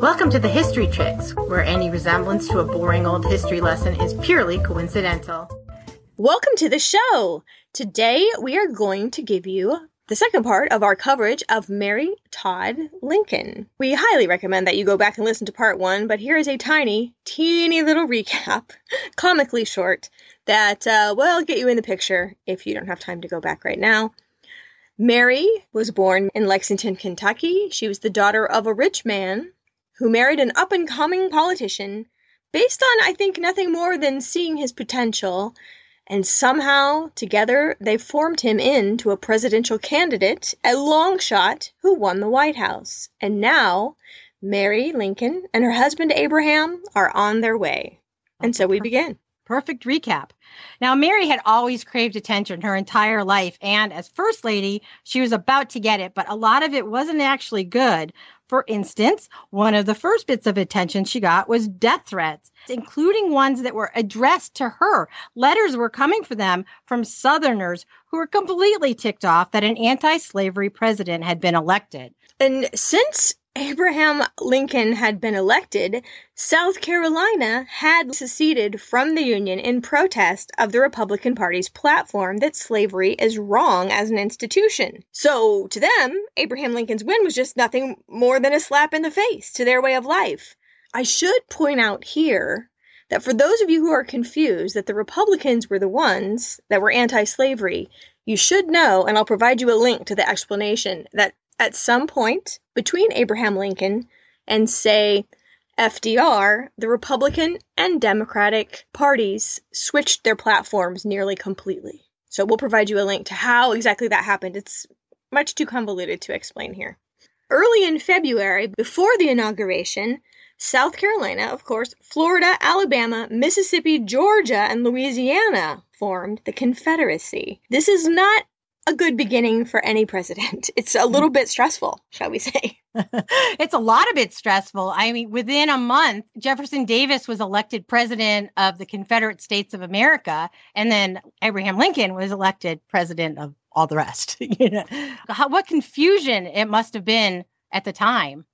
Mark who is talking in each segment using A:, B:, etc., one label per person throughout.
A: Welcome to the History Chicks, where any resemblance to a boring old history lesson is purely coincidental.
B: Welcome to the show! Today we are going to give you the second part of our coverage of Mary Todd Lincoln. We highly recommend that you go back and listen to part one, but here is a tiny, teeny little recap, comically short, that uh, will get you in the picture if you don't have time to go back right now. Mary was born in Lexington, Kentucky. She was the daughter of a rich man who married an up and coming politician based on, I think, nothing more than seeing his potential. And somehow, together, they formed him into a presidential candidate, a long shot, who won the White House. And now, Mary Lincoln and her husband Abraham are on their way. And so we begin.
C: Perfect recap. Now, Mary had always craved attention her entire life, and as First Lady, she was about to get it, but a lot of it wasn't actually good. For instance, one of the first bits of attention she got was death threats, including ones that were addressed to her. Letters were coming for them from Southerners who were completely ticked off that an anti slavery president had been elected.
B: And since Abraham Lincoln had been elected, South Carolina had seceded from the Union in protest of the Republican Party's platform that slavery is wrong as an institution. So, to them, Abraham Lincoln's win was just nothing more than a slap in the face to their way of life. I should point out here that for those of you who are confused that the Republicans were the ones that were anti slavery, you should know, and I'll provide you a link to the explanation, that at some point between Abraham Lincoln and, say, FDR, the Republican and Democratic parties switched their platforms nearly completely. So we'll provide you a link to how exactly that happened. It's much too convoluted to explain here. Early in February, before the inauguration, South Carolina, of course, Florida, Alabama, Mississippi, Georgia, and Louisiana formed the Confederacy. This is not a good beginning for any president. It's a little bit stressful, shall we say.
C: it's a lot of bit stressful. I mean, within a month, Jefferson Davis was elected president of the Confederate States of America, and then Abraham Lincoln was elected president of all the rest. you know, How, what confusion it must have been at the time.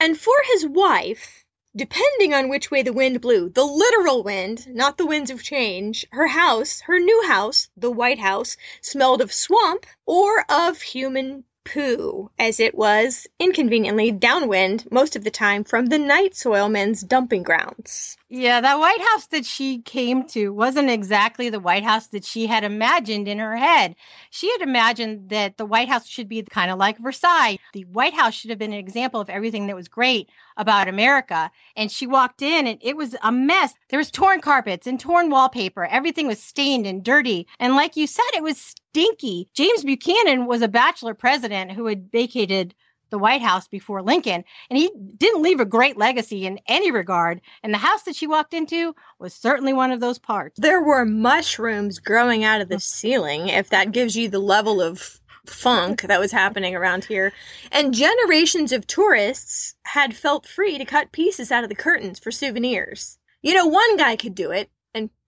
B: And for his wife, Depending on which way the wind blew, the literal wind, not the winds of change, her house, her new house, the White House, smelled of swamp or of human poo, as it was, inconveniently, downwind most of the time from the night soil men's dumping grounds.
C: Yeah, that White House that she came to wasn't exactly the White House that she had imagined in her head. She had imagined that the White House should be kind of like Versailles. The White House should have been an example of everything that was great about America. And she walked in and it was a mess. There was torn carpets and torn wallpaper. Everything was stained and dirty. And like you said, it was stinky. James Buchanan was a bachelor president who had vacated the White House before Lincoln, and he didn't leave a great legacy in any regard. And the house that she walked into was certainly one of those parts.
B: There were mushrooms growing out of the oh. ceiling, if that gives you the level of funk that was happening around here. And generations of tourists had felt free to cut pieces out of the curtains for souvenirs. You know, one guy could do it,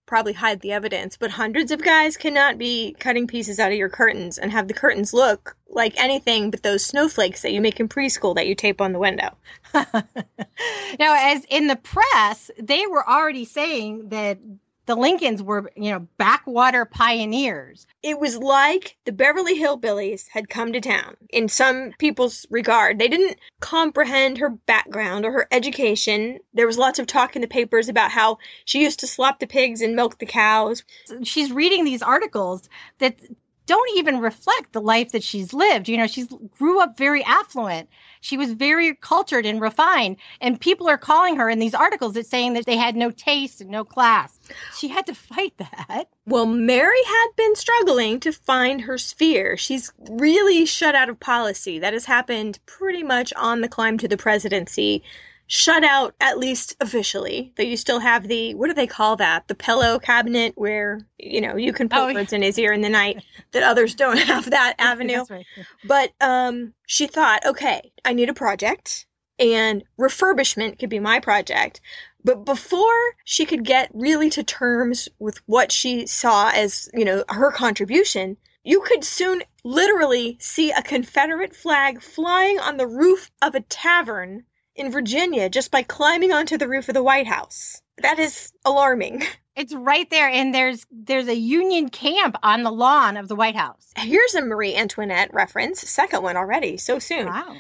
B: probably hide the evidence, but hundreds of guys cannot be cutting pieces out of your curtains and have the curtains look like anything but those snowflakes that you make in preschool that you tape on the window.
C: now, as in the press, they were already saying that the Lincolns were, you know, backwater pioneers.
B: It was like the Beverly Hillbillies had come to town. In some people's regard, they didn't comprehend her background or her education. There was lots of talk in the papers about how she used to slop the pigs and milk the cows.
C: She's reading these articles that don't even reflect the life that she's lived. You know, she's grew up very affluent. She was very cultured and refined. And people are calling her in these articles that saying that they had no taste and no class. She had to fight that.
B: Well, Mary had been struggling to find her sphere. She's really shut out of policy. That has happened pretty much on the climb to the presidency shut out at least officially. Though you still have the what do they call that? The pillow cabinet where you know you can put oh, words in his ear in the night that others don't have that avenue. Right. But um, she thought, okay, I need a project, and refurbishment could be my project. But before she could get really to terms with what she saw as, you know, her contribution, you could soon literally see a Confederate flag flying on the roof of a tavern in Virginia just by climbing onto the roof of the White House. That is alarming.
C: It's right there, and there's there's a Union camp on the lawn of the White House.
B: Here's a Marie Antoinette reference. Second one already, so soon.
C: Wow.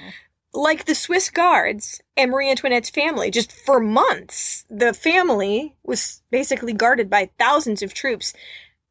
B: Like the Swiss guards and Marie Antoinette's family, just for months, the family was basically guarded by thousands of troops.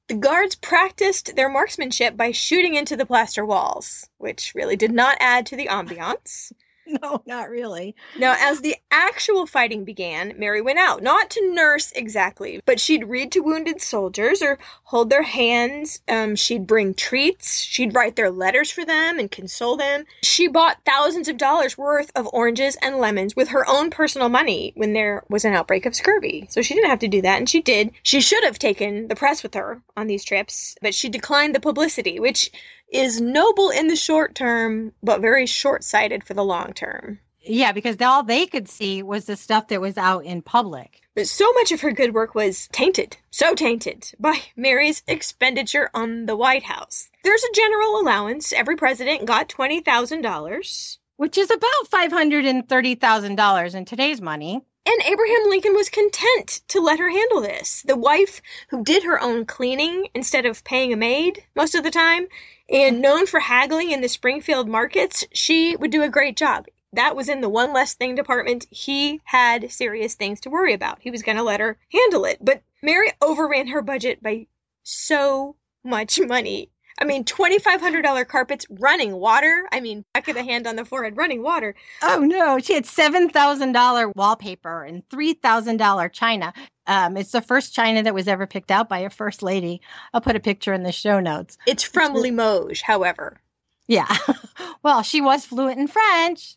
B: The guards practiced their marksmanship by shooting into the plaster walls, which really did not add to the ambiance.
C: No, not really.
B: Now, as the actual fighting began, Mary went out, not to nurse exactly, but she'd read to wounded soldiers or hold their hands. Um, she'd bring treats. She'd write their letters for them and console them. She bought thousands of dollars worth of oranges and lemons with her own personal money when there was an outbreak of scurvy. So she didn't have to do that, and she did. She should have taken the press with her on these trips, but she declined the publicity, which is noble in the short term, but very short sighted for the long term.
C: Yeah, because all they could see was the stuff that was out in public.
B: But so much of her good work was tainted, so tainted, by Mary's expenditure on the White House. There's a general allowance. Every president got $20,000.
C: Which is about $530,000 in today's money.
B: And Abraham Lincoln was content to let her handle this. The wife who did her own cleaning instead of paying a maid most of the time, and known for haggling in the Springfield markets, she would do a great job. That was in the one less thing department. He had serious things to worry about. He was going to let her handle it. But Mary overran her budget by so much money. I mean, $2,500 carpets, running water. I mean, back of the hand on the forehead, running water.
C: Oh no, she had $7,000 wallpaper and $3,000 china. Um, it's the first china that was ever picked out by a first lady. I'll put a picture in the show notes.
B: It's from Limoges, however.
C: Yeah. well, she was fluent in French.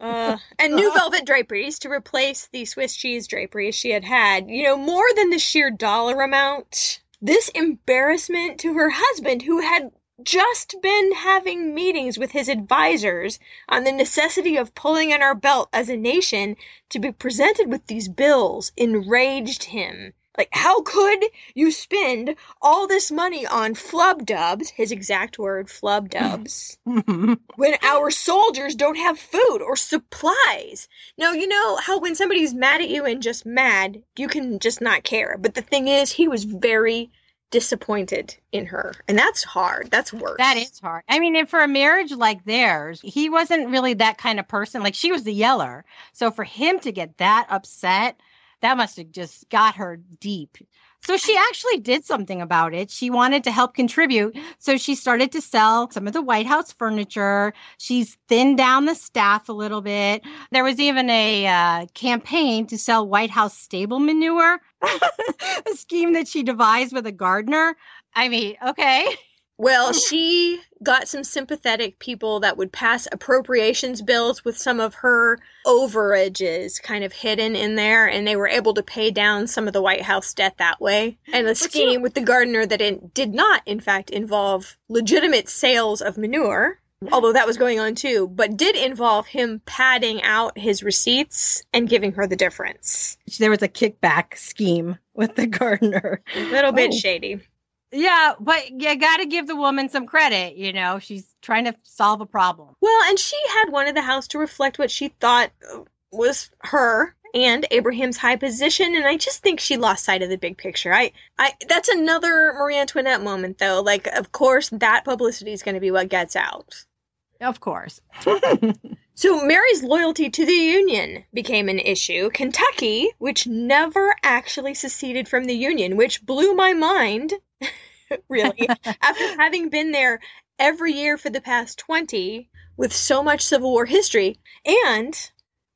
B: Uh, and new velvet draperies to replace the Swiss cheese draperies she had had. You know, more than the sheer dollar amount this embarrassment to her husband, who had just been having meetings with his advisors on the necessity of pulling in our belt as a nation to be presented with these bills, enraged him. Like, how could you spend all this money on flub dubs, his exact word, flub dubs, when our soldiers don't have food or supplies? Now, you know how when somebody's mad at you and just mad, you can just not care. But the thing is, he was very disappointed in her. And that's hard. That's worse.
C: That is hard. I mean, and for a marriage like theirs, he wasn't really that kind of person. Like she was the yeller. So for him to get that upset, that must have just got her deep. So she actually did something about it. She wanted to help contribute. So she started to sell some of the White House furniture. She's thinned down the staff a little bit. There was even a uh, campaign to sell White House stable manure, a scheme that she devised with a gardener. I mean, okay.
B: Well, she got some sympathetic people that would pass appropriations bills with some of her overages kind of hidden in there, and they were able to pay down some of the White House debt that way. And a scheme with the gardener that it did not, in fact, involve legitimate sales of manure. Although that was going on too, but did involve him padding out his receipts and giving her the difference.
C: There was a kickback scheme with the gardener.
B: A little bit oh. shady.
C: Yeah, but you got to give the woman some credit. You know, she's trying to solve a problem.
B: Well, and she had wanted the house to reflect what she thought was her and Abraham's high position, and I just think she lost sight of the big picture. I, I, that's another Marie Antoinette moment, though. Like, of course, that publicity is going to be what gets out.
C: Of course.
B: so Mary's loyalty to the Union became an issue. Kentucky, which never actually seceded from the Union, which blew my mind really, after having been there every year for the past 20 with so much Civil War history. And,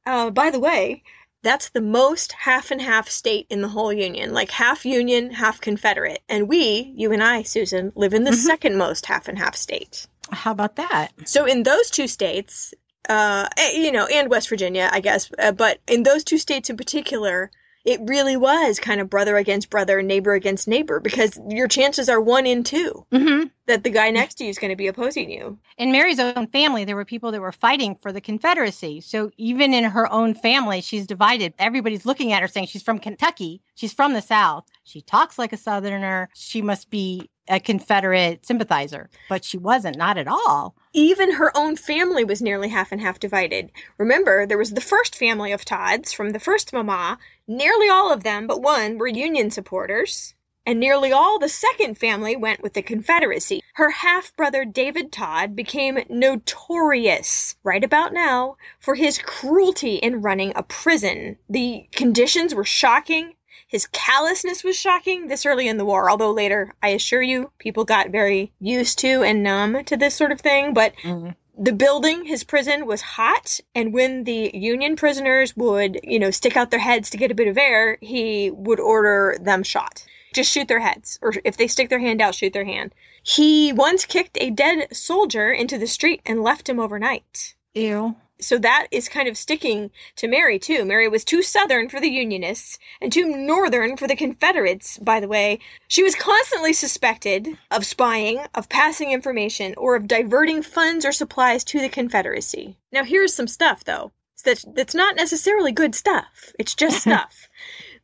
B: uh, by the way, that's the most half and half state in the whole Union, like half Union, half Confederate. And we, you and I, Susan, live in the mm-hmm. second most half and half state.
C: How about that?
B: So, in those two states, uh, eh, you know, and West Virginia, I guess, uh, but in those two states in particular, it really was kind of brother against brother, and neighbor against neighbor, because your chances are one in 2
C: mm-hmm.
B: that the guy next to you is going to be opposing you.
C: In Mary's own family, there were people that were fighting for the Confederacy. So even in her own family, she's divided. Everybody's looking at her saying she's from Kentucky. She's from the South. She talks like a Southerner. She must be a Confederate sympathizer, but she wasn't, not at all.
B: Even her own family was nearly half and half divided. Remember, there was the first family of Todds from the first mama. Nearly all of them, but one, were Union supporters. And nearly all the second family went with the Confederacy. Her half brother David Todd became notorious right about now for his cruelty in running a prison. The conditions were shocking. His callousness was shocking this early in the war, although later, I assure you, people got very used to and numb to this sort of thing. But mm-hmm. the building, his prison, was hot. And when the Union prisoners would, you know, stick out their heads to get a bit of air, he would order them shot. Just shoot their heads. Or if they stick their hand out, shoot their hand. He once kicked a dead soldier into the street and left him overnight.
C: Ew
B: so that is kind of sticking to Mary too. Mary was too southern for the Unionists and too northern for the Confederates, by the way. She was constantly suspected of spying, of passing information, or of diverting funds or supplies to the Confederacy. Now here's some stuff though. That's, that's not necessarily good stuff. It's just stuff.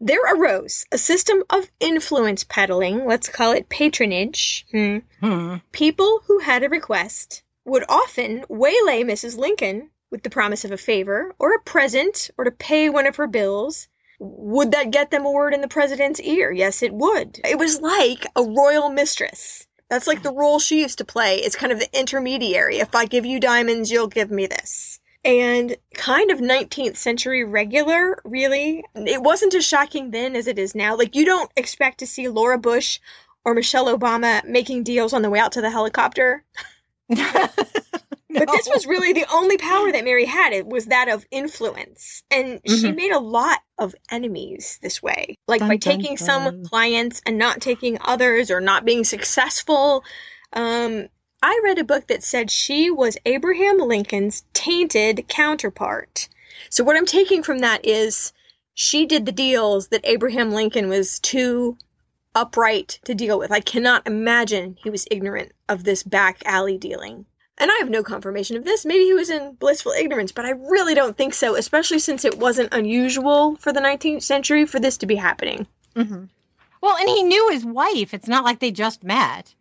B: There arose a system of influence peddling, let's call it patronage. Hmm. Hmm. People who had a request would often waylay Mrs. Lincoln with the promise of a favor or a present or to pay one of her bills. Would that get them a word in the president's ear? Yes, it would. It was like a royal mistress. That's like the role she used to play. It's kind of the intermediary. If I give you diamonds, you'll give me this. And kind of 19th century regular, really. It wasn't as shocking then as it is now. Like, you don't expect to see Laura Bush or Michelle Obama making deals on the way out to the helicopter. But this was really the only power that Mary had. It was that of influence. And mm-hmm. she made a lot of enemies this way. Like dun, by taking dun, dun. some clients and not taking others or not being successful. Um, I read a book that said she was Abraham Lincoln's tainted counterpart. So what I'm taking from that is she did the deals that Abraham Lincoln was too upright to deal with. I cannot imagine he was ignorant of this back alley dealing. And I have no confirmation of this. Maybe he was in blissful ignorance, but I really don't think so, especially since it wasn't unusual for the 19th century for this to be happening.
C: Mm-hmm. Well, and he knew his wife. It's not like they just met.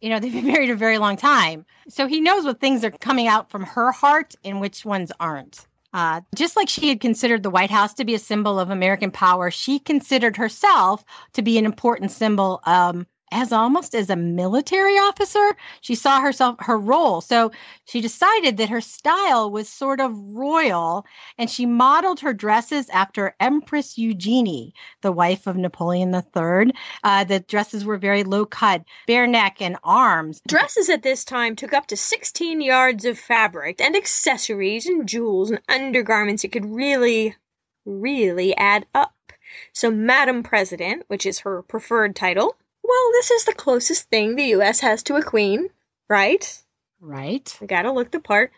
C: You know, they've been married a very long time. So he knows what things are coming out from her heart and which ones aren't. Uh, just like she had considered the White House to be a symbol of American power, she considered herself to be an important symbol um, as almost as a military officer. She saw herself her role. So she decided that her style was sort of royal and she modeled her dresses after Empress Eugenie, the wife of Napoleon III. Uh, the dresses were very low cut, bare neck and arms.
B: Dresses at this time took up to 16 yards of fabric and accessories and jewels and undergarments. It could really, really add up. So, Madam President, which is her preferred title, well, this is the closest thing the U.S. has to a queen, right?
C: Right.
B: We gotta look the part.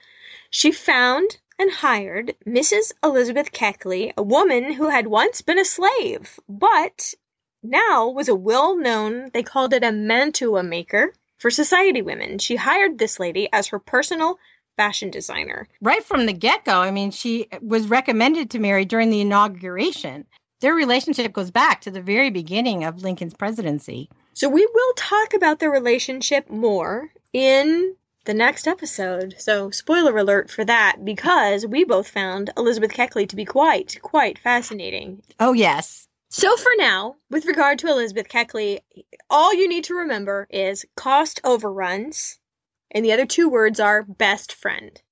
B: She found and hired Mrs. Elizabeth Keckley, a woman who had once been a slave, but now was a well known, they called it a mantua maker for society women. She hired this lady as her personal fashion designer.
C: Right from the get go. I mean, she was recommended to Mary during the inauguration. Their relationship goes back to the very beginning of Lincoln's presidency.
B: So we will talk about their relationship more in the next episode. So spoiler alert for that because we both found Elizabeth Keckley to be quite, quite fascinating.
C: Oh, yes.
B: So for now, with regard to Elizabeth Keckley, all you need to remember is cost overruns, and the other two words are best friend.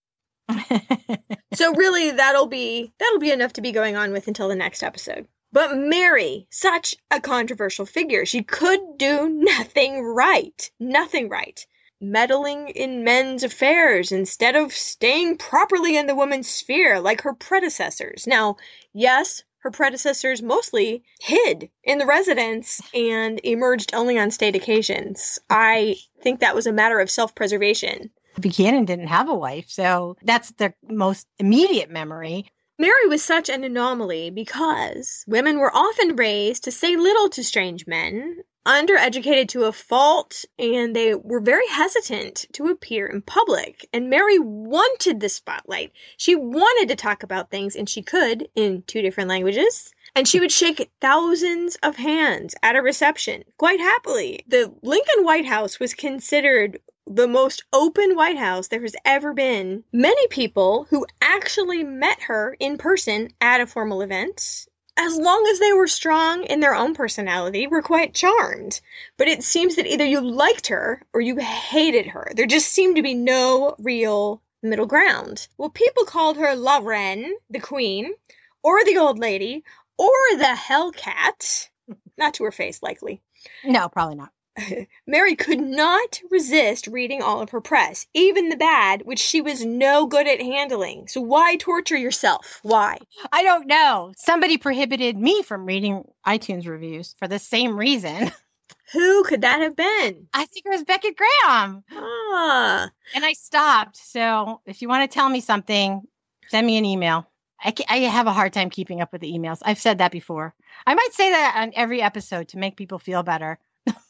B: so really that'll be that'll be enough to be going on with until the next episode. But Mary, such a controversial figure, she could do nothing right. Nothing right. Meddling in men's affairs instead of staying properly in the woman's sphere like her predecessors. Now, yes, her predecessors mostly hid in the residence and emerged only on state occasions. I think that was a matter of self preservation.
C: Buchanan didn't have a wife, so that's the most immediate memory.
B: Mary was such an anomaly because women were often raised to say little to strange men, undereducated to a fault, and they were very hesitant to appear in public. And Mary wanted the spotlight. She wanted to talk about things, and she could in two different languages. And she would shake thousands of hands at a reception quite happily. The Lincoln White House was considered the most open White House there has ever been. Many people who actually met her in person at a formal event, as long as they were strong in their own personality, were quite charmed. But it seems that either you liked her or you hated her. There just seemed to be no real middle ground. Well, people called her La Reine, the Queen, or the Old Lady, or the Hellcat. Not to her face, likely.
C: No, probably not.
B: Mary could not resist reading all of her press, even the bad, which she was no good at handling. So why torture yourself? Why?
C: I don't know. Somebody prohibited me from reading iTunes reviews for the same reason.
B: Who could that have been?
C: I think it was Beckett Graham.
B: Ah,
C: And I stopped. So if you want to tell me something, send me an email. I, I have a hard time keeping up with the emails. I've said that before. I might say that on every episode to make people feel better.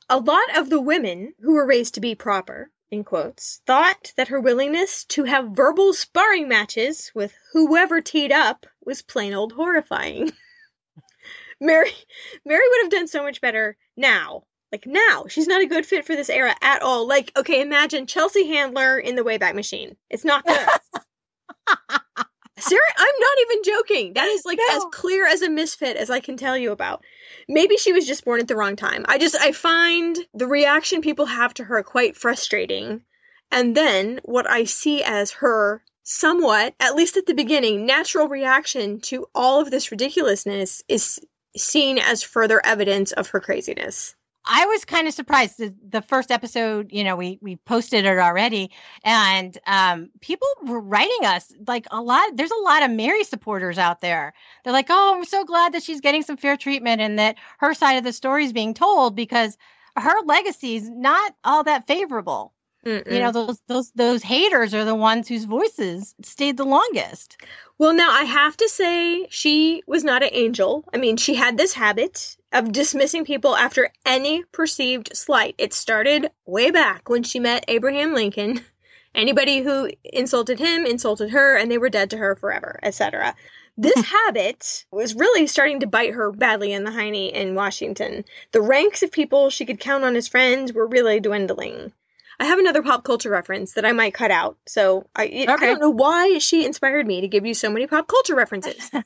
B: A lot of the women who were raised to be proper, in quotes, thought that her willingness to have verbal sparring matches with whoever teed up was plain old horrifying. Mary Mary would have done so much better now. Like now, she's not a good fit for this era at all. Like, okay, imagine Chelsea Handler in the Wayback Machine. It's not good. Sarah, I'm not even joking. That is like
C: No.
B: as clear as a misfit as I can tell you about. Maybe she was just born at the wrong time. I just I find the reaction people have to her quite frustrating. And then what I see as her somewhat, at least at the beginning, natural reaction to all of this ridiculousness is seen as further evidence of her craziness.
C: I was kind of surprised. The, the first episode, you know, we we posted it already, and um, people were writing us like a lot. There's a lot of Mary supporters out there. They're like, "Oh, I'm so glad that she's getting some fair treatment and that her side of the story is being told because her legacy is not all that favorable."
B: Mm-mm.
C: You know, those those those haters are the ones whose voices stayed the longest.
B: Well, now I have to say she was not an angel. I mean, she had this habit of dismissing people after any perceived slight. It started way back when she met Abraham Lincoln. Anybody who insulted him insulted her, and they were dead to her forever, etc. This habit was really starting to bite her badly in the hiney in Washington. The ranks of people she could count on as friends were really dwindling. I have another pop culture reference that I might cut out. So I, I
C: Okay.
B: don't know why she inspired me to give you so many pop culture references.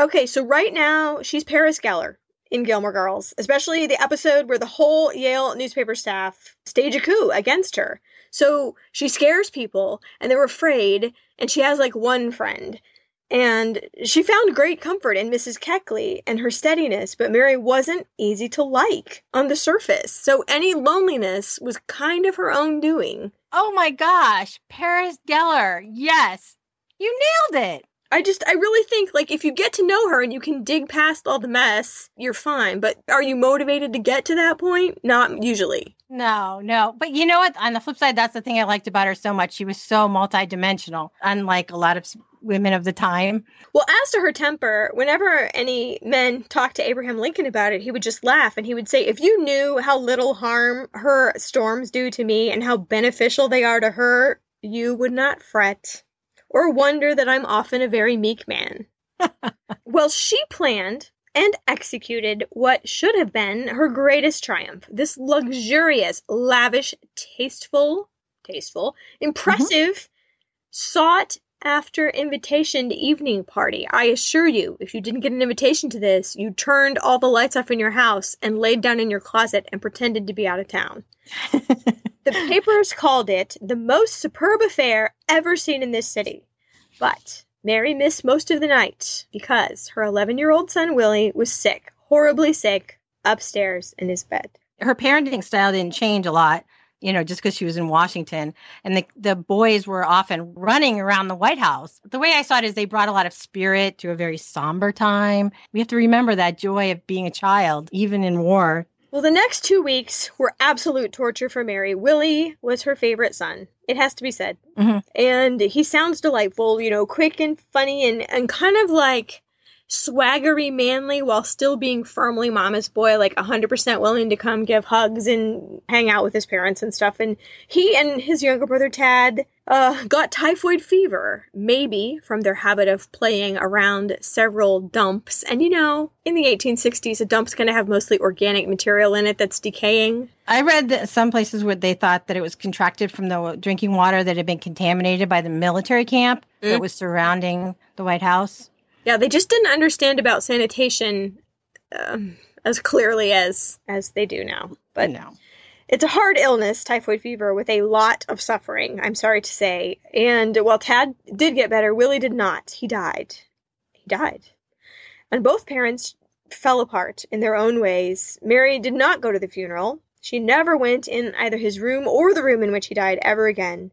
B: Okay, so right now she's Paris Geller in Gilmore Girls, especially the episode where the whole Yale newspaper staff stage a coup against her. So she scares people and they're afraid, and she has like one friend. And she found great comfort in Mrs. Keckley and her steadiness, but Mary wasn't easy to like on the surface. So any loneliness was kind of her own doing.
C: oh my gosh, Paris Geller, yes, you nailed it.
B: I just, I really think, like, if you get to know her and you can dig past all the mess, you're fine. But are you motivated to get to that point? Not usually.
C: No, no. But you know what? On the flip side, that's the thing I liked about her so much. She was so multidimensional, unlike a lot of women of the time.
B: Well, as to her temper, whenever any men talked to Abraham Lincoln about it, he would just laugh and he would say, If you knew how little harm her storms do to me and how beneficial they are to her, you would not fret or wonder that I'm often a very meek man. well, she planned and executed what should have been her greatest triumph this luxurious, lavish, tasteful, tasteful, mm-hmm. impressive, sought after invitation to evening party. I assure you, if you didn't get an invitation to this, you turned all the lights off in your house and laid down in your closet and pretended to be out of town. The papers called it the most superb affair ever seen in this city. But Mary missed most of the night because her 11 year old son Willie was sick, horribly sick, upstairs in his bed.
C: Her parenting style didn't change a lot, you know, just because she was in Washington. And the, the boys were often running around the White House. The way I saw it is they brought a lot of spirit to a very somber time. We have to remember that joy of being a child, even in war.
B: Well, the next two weeks were absolute torture for Mary. Willie was her favorite son. It has to be said.
C: Mhm.
B: And he sounds delightful, you know, quick and funny and, and kind of like swaggery manly while still being firmly mama's boy, like 100% willing to come give hugs and hang out with his parents and stuff. And he and his younger brother Tad uh, got typhoid fever, maybe from their habit of playing around several dumps. And you know, in the 1860s, a dump's going to have mostly organic material in it that's decaying.
C: I read that some places where they thought that it was contracted from the drinking water that had been contaminated by the military camp mm. that was surrounding the White House.
B: Yeah, they just didn't understand about sanitation um, as clearly as as they do now. But
C: no.
B: It's a hard illness, typhoid fever, with a lot of suffering, I'm sorry to say. And while Tad did get better, Willie did not. He died. He died. And both parents fell apart in their own ways. Mary did not go to the funeral. She never went in either his room or the room in which he died ever again.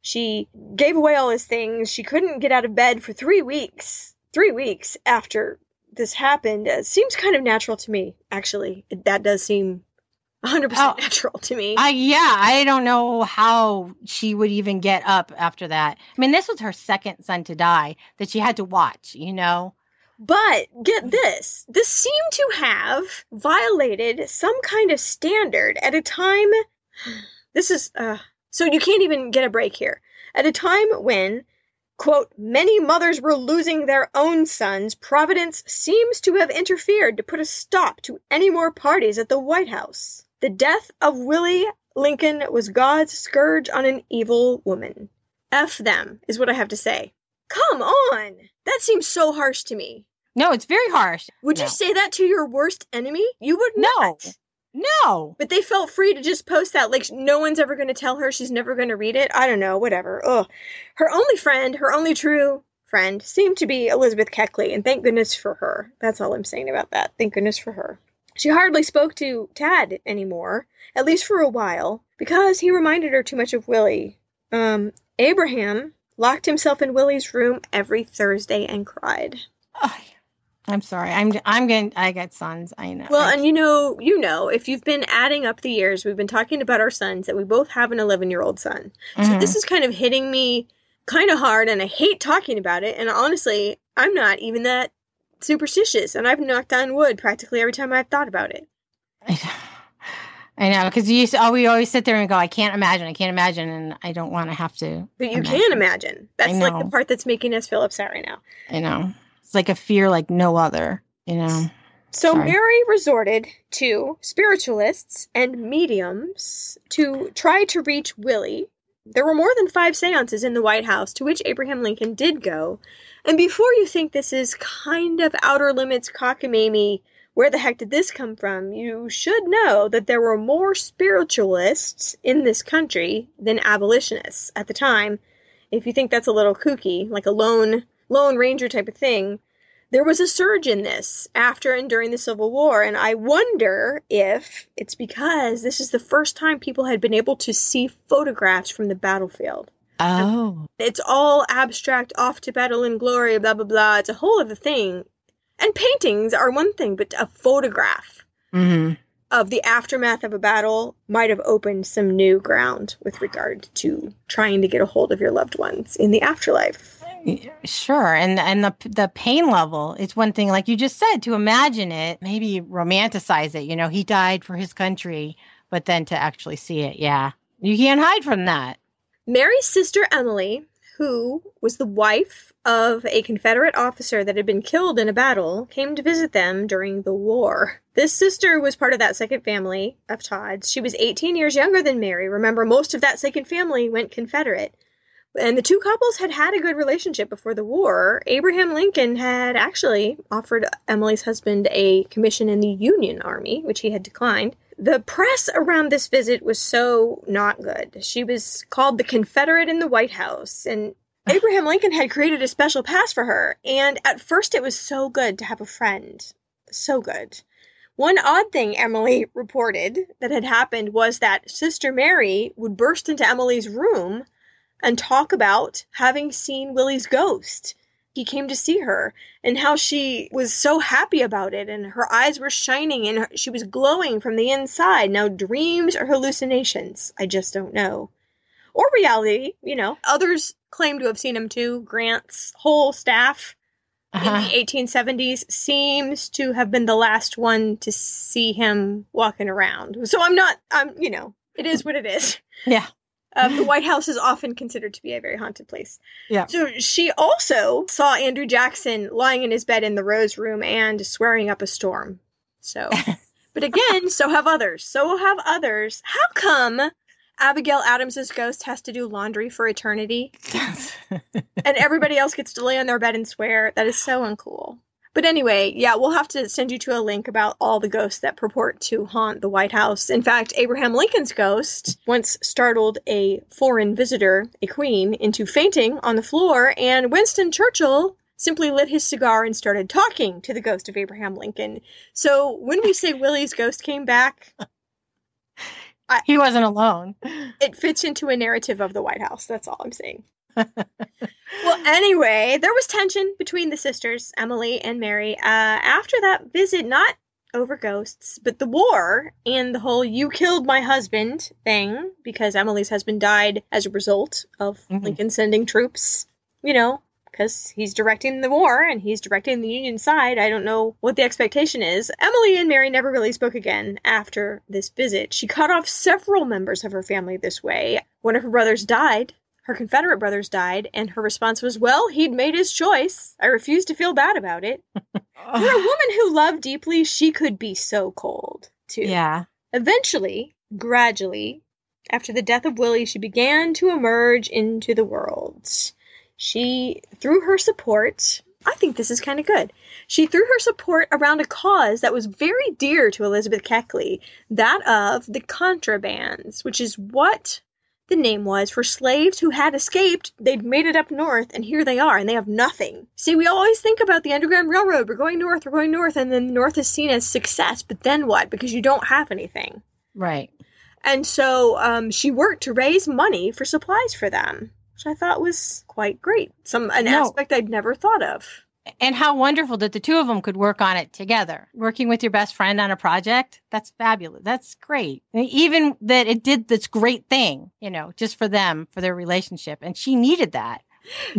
B: She gave away all his things. She couldn't get out of bed for three weeks. Three weeks after this happened. It seems kind of natural to me, actually. That does seem 100% oh, natural to me.
C: I yeah, I don't know how she would even get up after that. I mean, this was her second son to die that she had to watch, you know.
B: But get this, this seemed to have violated some kind of standard at a time this is uh so you can't even get a break here. At a time when quote, many mothers were losing their own sons, Providence seems to have interfered to put a stop to any more parties at the White House. The death of Willie Lincoln was God's scourge on an evil woman. F them, is what I have to say. Come on! That seems so harsh to me.
C: No, it's very harsh.
B: Would
C: no.
B: you say that to your worst enemy? You would not.
C: No.
B: But they felt free to just post that. Like, no one's ever going to tell her she's never going to read it. I don't know, whatever. Ugh. Her only friend, her only true friend, seemed to be Elizabeth Keckley, and thank goodness for her. That's all I'm saying about that. Thank goodness for her. She hardly spoke to Tad anymore, at least for a while, because he reminded her too much of Willie. Um, Abraham locked himself in Willie's room every Thursday and cried.
C: Oh, I'm sorry. I'm I'm going I got sons. I know.
B: Well, and you know, you know, if you've been adding up the years, we've been talking about our sons that we both have an 11-year-old son. So mm-hmm. this is kind of hitting me kind of hard and I hate talking about it and honestly, I'm not even that superstitious, and I've knocked on wood practically every time I've thought about it.
C: I know, because you oh, we always sit there and go, I can't imagine, I can't imagine, and I don't want to have to.
B: But you imagine. can imagine. That's like the part that's making us feel upset right now.
C: I know. It's like a fear like no other, you know.
B: So Sorry. Mary resorted to spiritualists and mediums to try to reach Willie. There were more than five seances in the White House to which Abraham Lincoln did go, and before you think this is kind of outer limits cockamamie, where the heck did this come from? You should know that there were more spiritualists in this country than abolitionists at the time. If you think that's a little kooky, like a lone lone ranger type of thing, there was a surge in this after and during the Civil War, and I wonder if it's because this is the first time people had been able to see photographs from the battlefield.
C: Oh.
B: It's all abstract, off to battle and glory, blah, blah, blah. It's a whole other thing. And paintings are one thing, but a photograph
C: mm-hmm.
B: of the aftermath of a battle might have opened some new ground with regard to trying to get a hold of your loved ones in the afterlife.
C: Sure, and and the the pain level it's one thing, like you just said, to imagine it, maybe romanticize it. You know, he died for his country, but then to actually see it, yeah, you can't hide from that.
B: Mary's sister Emily, who was the wife of a Confederate officer that had been killed in a battle, came to visit them during the war. This sister was part of that second family of Todd's. She was 18 years younger than Mary. Remember, most of that second family went Confederate. And the two couples had had a good relationship before the war. Abraham Lincoln had actually offered Emily's husband a commission in the Union Army, which he had declined. The press around this visit was so not good. She was called the Confederate in the White House, and Abraham Lincoln had created a special pass for her. And at first, it was so good to have a friend. So good. One odd thing Emily reported that had happened was that Sister Mary would burst into Emily's room and talk about having seen Willie's ghost he came to see her and how she was so happy about it and her eyes were shining and she was glowing from the inside. Now, dreams or hallucinations, I just don't know. Or reality, you know. Others claim to have seen him too. Grant's whole staff uh-huh. in the 1870s seems to have been the last one to see him walking around. So I'm not, I'm, you know, it is what it is.
C: Yeah.
B: Um, the White House is often considered to be a very haunted place.
C: Yeah.
B: So she also saw Andrew Jackson lying in his bed in the Rose Room and swearing up a storm. So, but again, so have others. So have others. How come Abigail Adams's ghost has to do laundry for eternity, and everybody else gets to lay on their bed and swear? That is so uncool. But anyway, yeah, we'll have to send you to a link about all the ghosts that purport to haunt the White House. In fact, Abraham Lincoln's ghost once startled a foreign visitor, a queen, into fainting on the floor, and Winston Churchill simply lit his cigar and started talking to the ghost of Abraham Lincoln. So when we say Willie's ghost came back,
C: I, he wasn't alone.
B: It fits into a narrative of the White House. That's all I'm saying well, anyway, there was tension between the sisters, Emily and Mary, uh, after that visit, not over ghosts, but the war and the whole you killed my husband thing, because Emily's husband died as a result of mm-hmm. Lincoln sending troops, you know, because he's directing the war and he's directing the Union side. I don't know what the expectation is. Emily and Mary never really spoke again after this visit. She cut off several members of her family this way. One of her brothers died her Confederate brothers died, and her response was, Well, he'd made his choice. I refuse to feel bad about it. For a woman who loved deeply, she could be so cold, too.
C: Yeah.
B: Eventually, gradually, after the death of Willie, she began to emerge into the world. She, through her support, I think this is kind of good. She threw her support around a cause that was very dear to Elizabeth Keckley, that of the contrabands, which is what the name was for slaves who had escaped. They'd made it up north, and here they are, and they have nothing. See, we always think about the Underground Railroad. We're going north, we're going north, and then the north is seen as success. But then what? Because you don't have anything.
C: Right.
B: And so um, she worked to raise money for supplies for them, which I thought was quite great. Some an no. aspect I'd never thought of
C: and how wonderful that the two of them could work on it together. Working with your best friend on a project, that's fabulous. That's great. Even that it did this great thing, you know, just for them, for their relationship. And she needed that.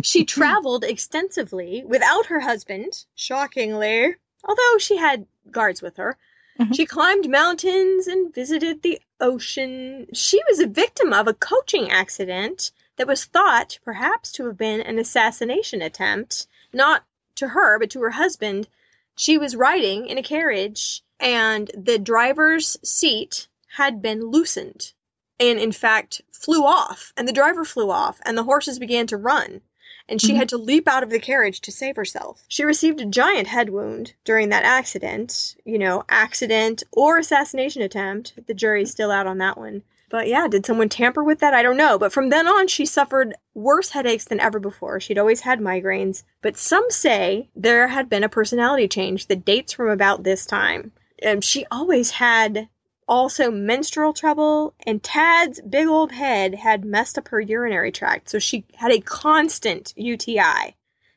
B: she traveled extensively without her husband, shockingly, although she had guards with her. Mm-hmm. She climbed mountains and visited the ocean. She was a victim of a coaching accident that was thought perhaps to have been an assassination attempt, not to her, but to her husband, she was riding in a carriage and the driver's seat had been loosened and, in fact, flew off. And the driver flew off and the horses began to run. And she mm-hmm. had to leap out of the carriage to save herself. She received a giant head wound during that accident. You know, accident or assassination attempt. The jury's still out on that one. But yeah, did someone tamper with that? I don't know. But from then on, she suffered worse headaches than ever before. She'd always had migraines. But some say there had been a personality change that dates from about this time. And she always had also menstrual trouble, and Tad's big old head had messed up her urinary tract. So she had a constant UTI.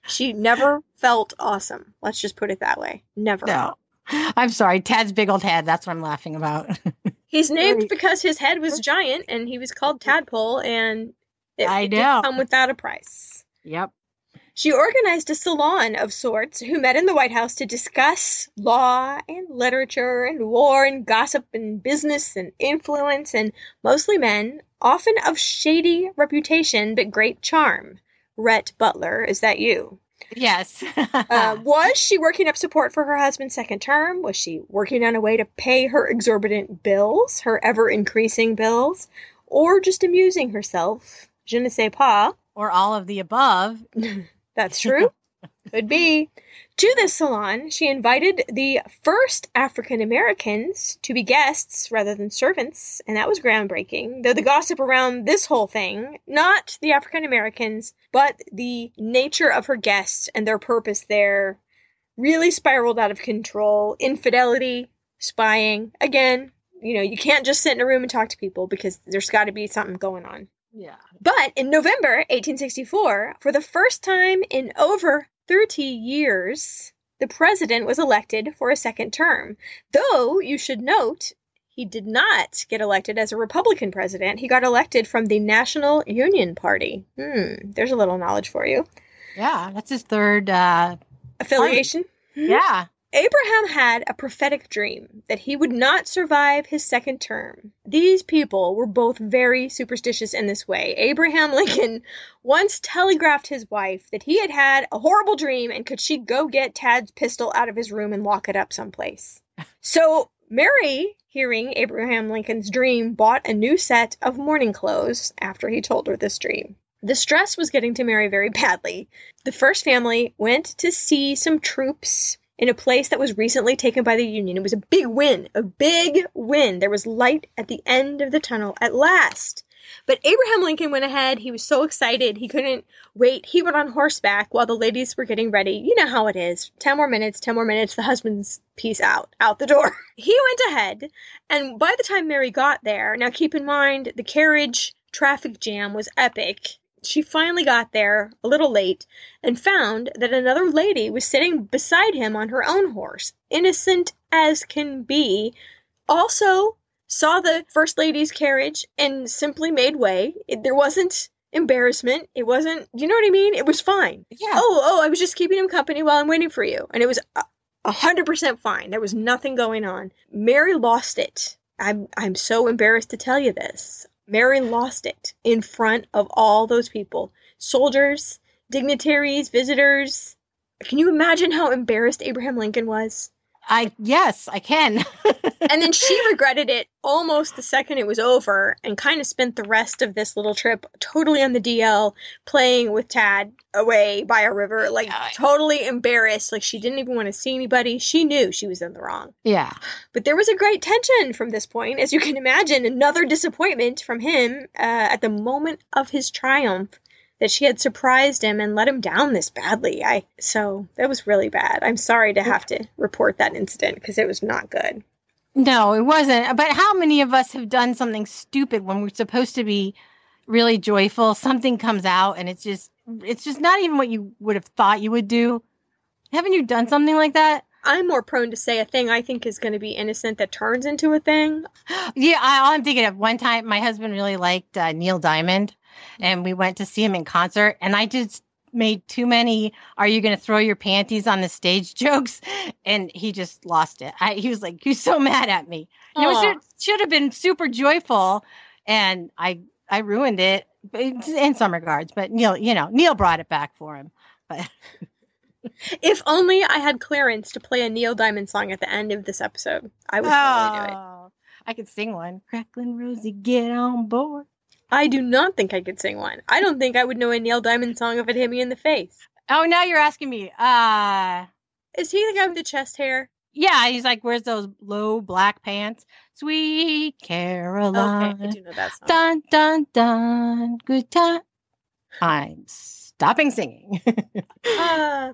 B: She never felt awesome. Let's just put it that way. Never.
C: No. I'm sorry, Tad's big old head. That's what I'm laughing about.
B: He's named because his head was giant and he was called Tadpole, and it, I know. come without a price.
C: Yep.
B: She organized a salon of sorts who met in the White House to discuss law and literature and war and gossip and business and influence and mostly men, often of shady reputation but great charm. Rhett Butler, is that you?
C: Yes.
B: uh, was she working up support for her husband's second term? Was she working on a way to pay her exorbitant bills, her ever increasing bills? Or just amusing herself? Je ne sais pas.
C: Or all of the above.
B: That's true. Could be. To this salon, she invited the first African Americans to be guests rather than servants, and that was groundbreaking. Though the gossip around this whole thing, not the African Americans, but the nature of her guests and their purpose there, really spiraled out of control. Infidelity, spying. Again, you know, you can't just sit in a room and talk to people because there's got to be something going on.
C: Yeah.
B: But in November 1864, for the first time in over 30 years, the president was elected for a second term. Though, you should note, he did not get elected as a Republican president. He got elected from the National Union Party. Hmm, there's a little knowledge for you.
C: Yeah, that's his third uh,
B: affiliation.
C: Yeah.
B: Abraham had a prophetic dream that he would not survive his second term. These people were both very superstitious in this way. Abraham Lincoln once telegraphed his wife that he had had a horrible dream and could she go get Tad's pistol out of his room and lock it up someplace. So Mary, hearing Abraham Lincoln's dream, bought a new set of mourning clothes after he told her this dream. The stress was getting to Mary very badly. The first family went to see some troops in a place that was recently taken by the Union. It was a big win, a big win. There was light at the end of the tunnel at last. But Abraham Lincoln went ahead. He was so excited. He couldn't wait. He went on horseback while the ladies were getting ready. You know how it is 10 more minutes, 10 more minutes. The husband's peace out, out the door. He went ahead. And by the time Mary got there, now keep in mind the carriage traffic jam was epic she finally got there a little late and found that another lady was sitting beside him on her own horse, innocent as can be, also saw the first lady's carriage and simply made way. It, there wasn't embarrassment. It wasn't, you know what I mean? It was fine.
C: Yeah.
B: Oh, oh, I was just keeping him company while I'm waiting for you. And it was a- a hundred percent fine. There was nothing going on. Mary lost it. I'm I'm so embarrassed to tell you this. Mary lost it in front of all those people soldiers, dignitaries, visitors. Can you imagine how embarrassed Abraham Lincoln was?
C: I yes, I can.
B: And then she regretted it almost the second it was over and kind of spent the rest of this little trip totally on the DL playing with Tad away by a river, like
C: Yeah.
B: totally embarrassed. Like she didn't even want to see anybody. She knew she was in the wrong.
C: yeah.
B: But there was a great tension from this point, as you can imagine. Another disappointment from him uh, at the moment of his triumph that she had surprised him and let him down this badly. I so that was really bad. I'm sorry to have to report that incident because it was not good.
C: No, it wasn't. But how many of us have done something stupid when we're supposed to be really joyful? Something comes out and it's just it's just not even what you would have thought you would do. Haven't you done something like that?
B: I'm more prone to say a thing I think is going to be innocent that turns into a thing.
C: Yeah, I, all I'm thinking of one time, my husband really liked uh, Neil Diamond, and we went to see him in concert, and I just made too many "Are you going to throw your panties on the stage?" jokes, and he just lost it. I, he was like, "He's so mad at me." It was should, should have been super joyful, and I I ruined it in some regards. But Neil, you know, Neil brought it back for him. But
B: If only I had clearance to play a Neil Diamond song at the end of this episode, I would totally do it.
C: Oh, I could sing one. Cracklin' Rosie, get on board.
B: I do not think I could sing one. I don't think I would know a Neil Diamond song if it hit me in the face.
C: Oh, now you're asking me. Uh
B: Is he the guy with the chest hair?
C: Yeah, he's like, "Where's those low black pants?" Sweet Caroline.
B: Okay, I do know that song.
C: dun dun dun, good time. I'm stopping singing.
B: Uh,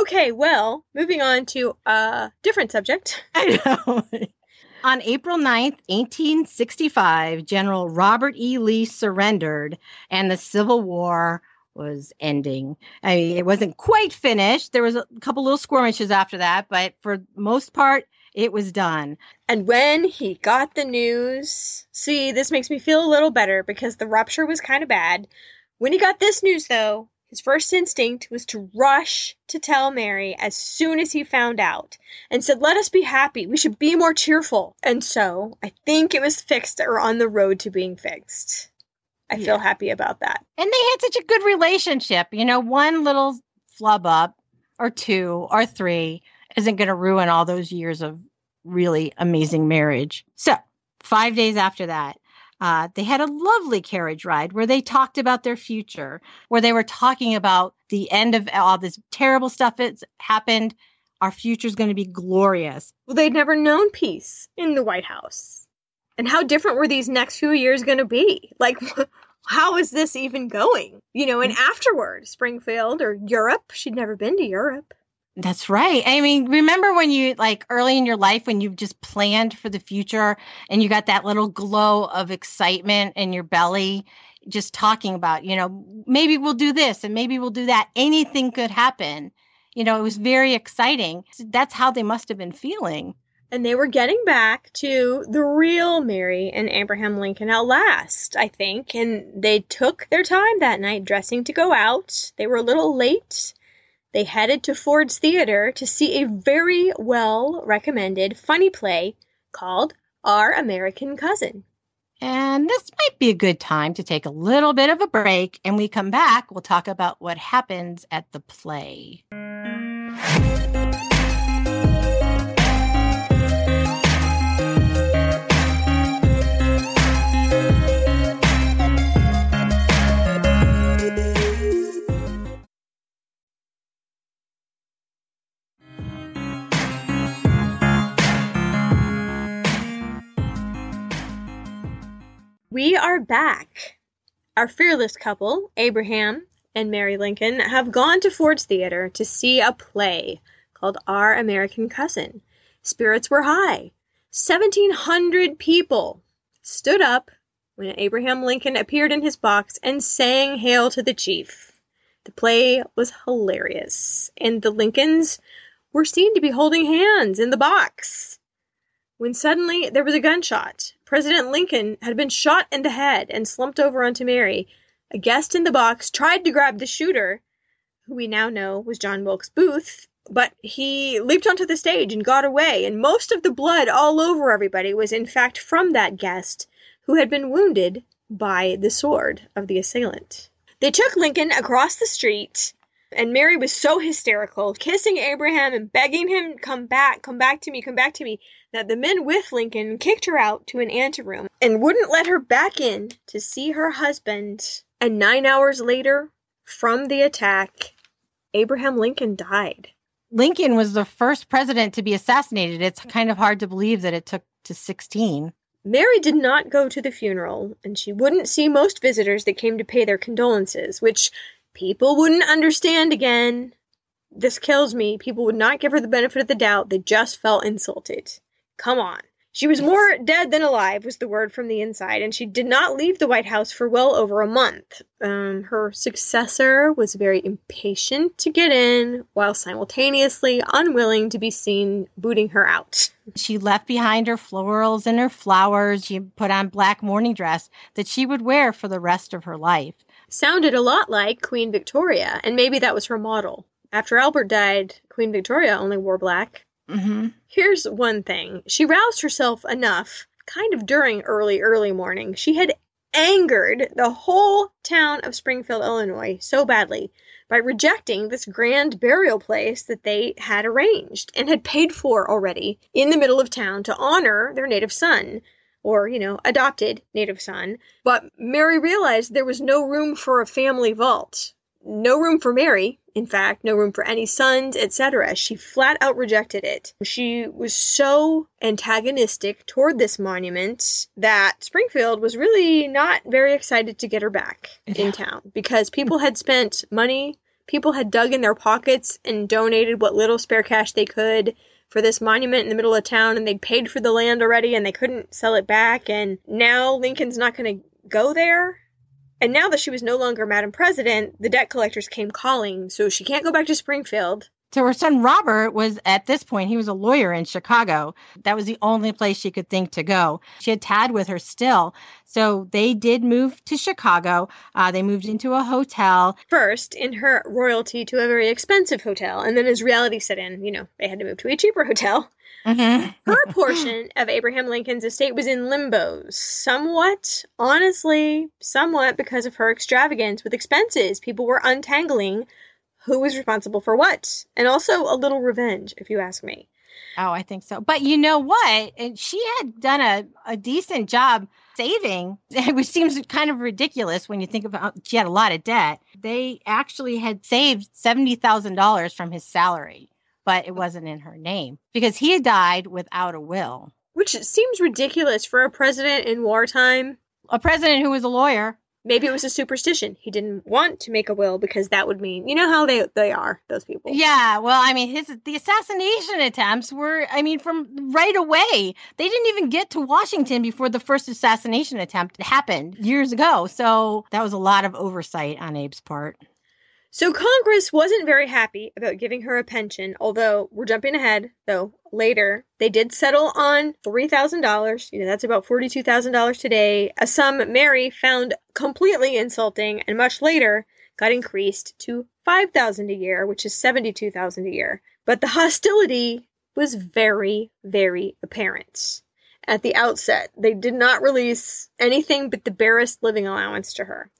B: okay, well, moving on to a different subject.
C: I know. On April 9th, 1865, General Robert E. Lee surrendered and the Civil War was ending. I mean, it wasn't quite finished. There was a couple little skirmishes after that, but for most part, it was done.
B: And when he got the news, see, this makes me feel a little better because the rupture was kind of bad. When he got this news, though, his first instinct was to rush to tell Mary as soon as he found out and said, Let us be happy. We should be more cheerful. And so I think it was fixed or on the road to being fixed. I feel happy about that.
C: And they had such a good relationship. You know, one little flub up or two or three isn't going to ruin all those years of really amazing marriage. So, five days after that, uh, they had a lovely carriage ride where they talked about their future, where they were talking about the end of all this terrible stuff that's happened. Our future is going to be glorious.
B: Well, they'd never known peace in the White House. And how different were these next few years going to be? Like, how is this even going? You know, and afterward, Springfield or Europe, she'd never been to Europe.
C: That's right. I mean, remember when you like early in your life when you've just planned for the future and you got that little glow of excitement in your belly, just talking about, you know, maybe we'll do this and maybe we'll do that. Anything could happen. You know, it was very exciting. That's how they must have been feeling.
B: And they were getting back to the real Mary and Abraham Lincoln at last, I think. And they took their time that night dressing to go out. They were a little late. They headed to Ford's Theater to see a very well recommended funny play called Our American Cousin.
C: And this might be a good time to take a little bit of a break. And we come back, we'll talk about what happens at the play.
B: We are back. Our fearless couple, Abraham and Mary Lincoln, have gone to Ford's Theater to see a play called Our American Cousin. Spirits were high. 1,700 people stood up when Abraham Lincoln appeared in his box and sang Hail to the Chief. The play was hilarious, and the Lincolns were seen to be holding hands in the box. When suddenly there was a gunshot. President Lincoln had been shot in the head and slumped over onto Mary. A guest in the box tried to grab the shooter, who we now know was John Wilkes Booth, but he leaped onto the stage and got away, and most of the blood all over everybody was in fact from that guest who had been wounded by the sword of the assailant. They took Lincoln across the street and Mary was so hysterical, kissing Abraham and begging him, come back, come back to me, come back to me, that the men with Lincoln kicked her out to an anteroom and wouldn't let her back in to see her husband. And nine hours later, from the attack, Abraham Lincoln died.
C: Lincoln was the first president to be assassinated. It's kind of hard to believe that it took to 16.
B: Mary did not go to the funeral, and she wouldn't see most visitors that came to pay their condolences, which people wouldn't understand again. This kills me. People would not give her the benefit of the doubt. They just felt insulted. Come on. She was more dead than alive, was the word from the inside, and she did not leave the White House for well over a month. Um, her successor was very impatient to get in, while simultaneously unwilling to be seen booting her out.
C: She left behind her florals and her flowers. She put on black mourning dress that she would wear for the rest of her life
B: sounded a lot like Queen Victoria, and maybe that was her model. After Albert died, Queen Victoria only wore black.
C: Mm-hmm.
B: Here's one thing she roused herself enough, kind of during early, early morning. She had angered the whole town of Springfield, Illinois, so badly by rejecting this grand burial place that they had arranged and had paid for already in the middle of town to honor their native son or, you know, adopted native son. But Mary realized there was no room for a family vault. No room for Mary, in fact, no room for any sons, etc. She flat out rejected it. She was so antagonistic toward this monument that Springfield was really not very excited to get her back yeah. in town because people had spent money, people had dug in their pockets and donated what little spare cash they could for this monument in the middle of town and they'd paid for the land already and they couldn't sell it back and now Lincoln's not going to go there. And now that she was no longer Madam President, the debt collectors came calling, so she can't go back to Springfield.
C: So her son Robert was at this point, he was a lawyer in Chicago. That was the only place she could think to go. She had Tad with her still. So they did move to Chicago. Uh, they moved into a hotel.
B: First, in her royalty to a very expensive hotel. And then as reality set in, you know, they had to move to a cheaper hotel.
C: Mm-hmm.
B: her portion of Abraham Lincoln's estate was in limbo, somewhat, honestly, somewhat because of her extravagance with expenses. People were untangling who was responsible for what, and also a little revenge, if you ask me.
C: Oh, I think so. But you know what? She had done a, a decent job saving, which seems kind of ridiculous when you think about she had a lot of debt. They actually had saved $70,000 from his salary, but it wasn't in her name because he had died without a will.
B: Which seems ridiculous for a president in wartime.
C: A president who was a lawyer.
B: Maybe it was a superstition. He didn't want to make a will because that would mean, you know how they they are, those people.
C: Yeah, well, I mean, his the assassination attempts were, I mean, from right away. They didn't even get to Washington before the first assassination attempt happened years ago. So that was a lot of oversight on Abe's part.
B: So Congress wasn't very happy about giving her a pension, although we're jumping ahead, though later they did settle on $3,000. You know, that's about $42,000 today, a sum Mary found completely insulting and much later got increased to 5,000 a year, which is 72,000 a year. But the hostility was very, very apparent. At the outset, they did not release anything but the barest living allowance to her.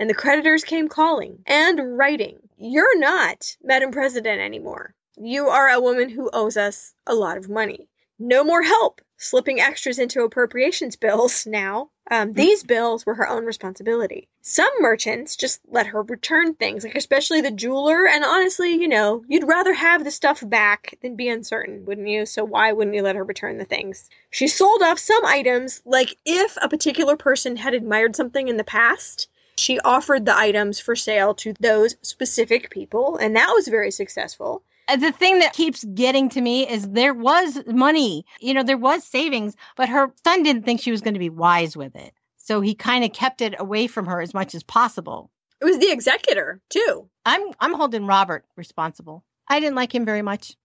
B: And the creditors came calling and writing, You're not Madam President anymore. You are a woman who owes us a lot of money. No more help slipping extras into appropriations bills now. Um, these bills were her own responsibility. Some merchants just let her return things, like especially the jeweler. And honestly, you know, you'd rather have the stuff back than be uncertain, wouldn't you? So why wouldn't you let her return the things? She sold off some items, like if a particular person had admired something in the past, she offered the items for sale to those specific people, and that was very successful.
C: Uh, the thing that keeps getting to me is there was money, you know, there was savings, but her son didn't think she was going to be wise with it. So he kind of kept it away from her as much as possible.
B: It was the executor, too.
C: I'm I'm holding Robert responsible. I didn't like him very much.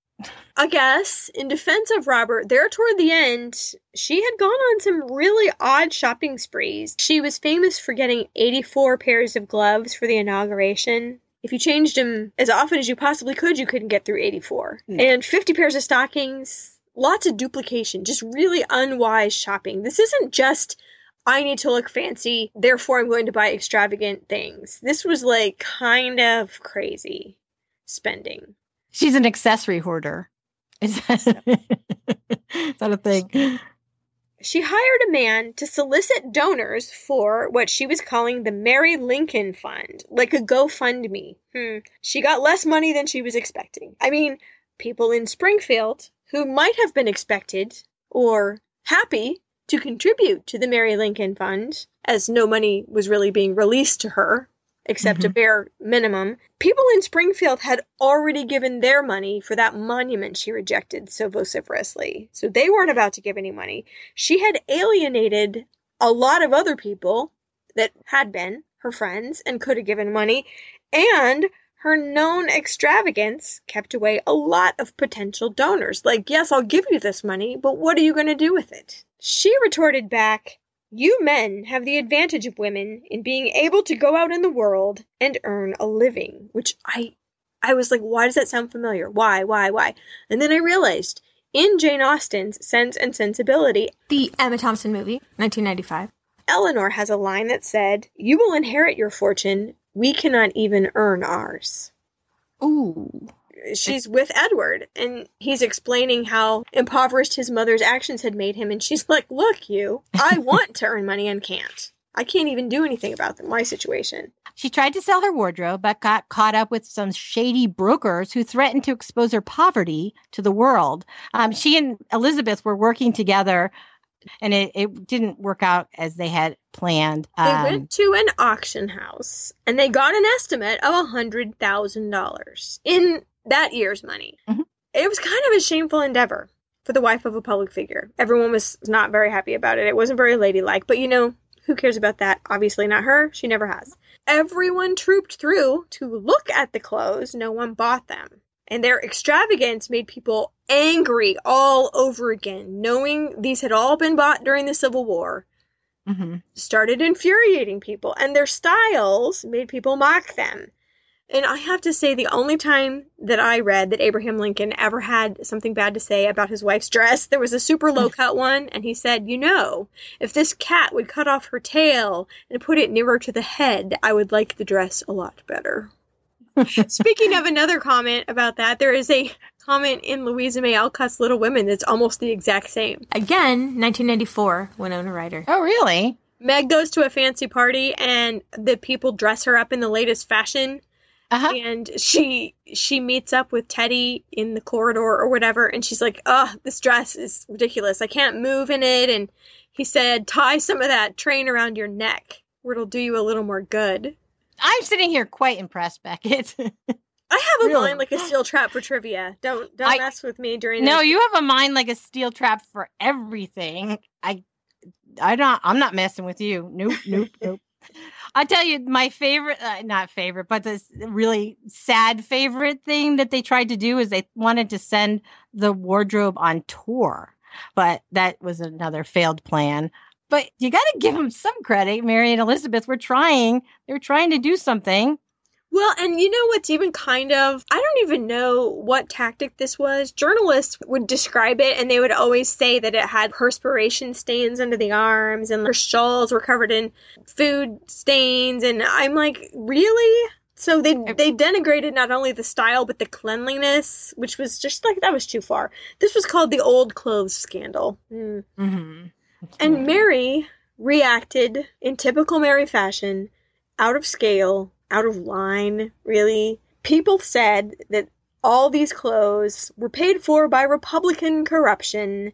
B: I guess, in defense of Robert, there toward the end, she had gone on some really odd shopping sprees. She was famous for getting 84 pairs of gloves for the inauguration, if you changed them as often as you possibly could, you couldn't get through 84. No. And 50 pairs of stockings, lots of duplication, just really unwise shopping. This isn't just I need to look fancy, therefore I'm going to buy extravagant things. This was like kind of crazy spending.
C: She's an accessory hoarder. Is that, is that a thing?
B: she hired a man to solicit donors for what she was calling the Mary Lincoln Fund, like a GoFundMe. Hmm. She got less money than she was expecting. I mean, people in Springfield who might have been expected or happy to contribute to the Mary Lincoln Fund, as no money was really being released to her except mm-hmm. a bare minimum. People in Springfield had already given their money for that monument she rejected so vociferously. So they weren't about to give any money. She had alienated a lot of other people that had been her friends and could have given money. And her known extravagance kept away a lot of potential donors. Like, yes, I'll give you this money, but what are you going to do with it? She retorted back, you men have the advantage of women in being able to go out in the world and earn a living, which I I was like, why does that sound familiar? Why, why, why? And then I realized in Jane Austen's Sense and Sensibility,
A: the Emma Thompson movie, 1995,
B: Elinor has a line that said, You will inherit your fortune. We cannot even earn ours.
C: Ooh
B: she's with Edward and he's explaining how impoverished his mother's actions had made him. And she's like, Look, you, I want to earn money and can't. I can't even do anything about my situation.
C: She tried to sell her wardrobe, but got caught up with some shady brokers who threatened to expose her poverty to the world. Um, she and Elizabeth were working together, and it, it didn't work out as they had planned.
B: Um, they went to an auction house and they got an estimate of a hundred thousand dollars in that year's money. Mm-hmm. It was kind of a shameful endeavor for the wife of a public figure. Everyone was not very happy about it. It wasn't very ladylike, but you know, who cares about that? Obviously not her. She never has. Everyone trooped through to look at the clothes. No one bought them. And their extravagance made people angry all over again, knowing these had all been bought during the Civil War. Mm-hmm. Started infuriating people, and their styles made people mock them. And I have to say, the only time that I read that Abraham Lincoln ever had something bad to say about his wife's dress, there was a super low cut one, and he said, You know, if this cat would cut off her tail and put it nearer to the head, I would like the dress a lot better. Speaking of another comment about that, there is a comment in Louisa May Alcott's Little Women that's almost the exact same.
A: Again, 1994, Winona Ryder.
C: Oh, really?
B: Meg goes to a fancy party and the people dress her up in the latest fashion uh-huh. and she she meets up with Teddy in the corridor or whatever, and she's like, "Oh, this dress is ridiculous. I can't move in it." And he said, "Tie some of that train around your neck, where it'll do you a little more good."
C: I'm sitting here quite impressed, Beckett.
B: I have a really? mind like a steel trap for trivia. Don't don't I, mess with me during.
C: No, you have a mind like a steel trap for everything. I, I don't. I'm not messing with you. Nope, nope, nope. I tell you, my favorite, uh, not favorite, but this really sad favorite thing that they tried to do is they wanted to send the wardrobe on tour, but that was another failed plan. But you got to give them some credit. Mary and Elizabeth were trying. They were trying to do something.
B: Well, and you know what's even kind of, I don't even know what tactic this was. Journalists would describe it and they would always say that it had perspiration stains under the arms and her shawls were covered in food stains. And I'm like, really? So they they denigrated not only the style but the cleanliness, which was just like that was too far. This was called the old clothes scandal. Mm.
C: Mm-hmm.
B: And Mary reacted in typical Mary fashion, out of scale, out of line, really. People said that all these clothes were paid for by Republican corruption,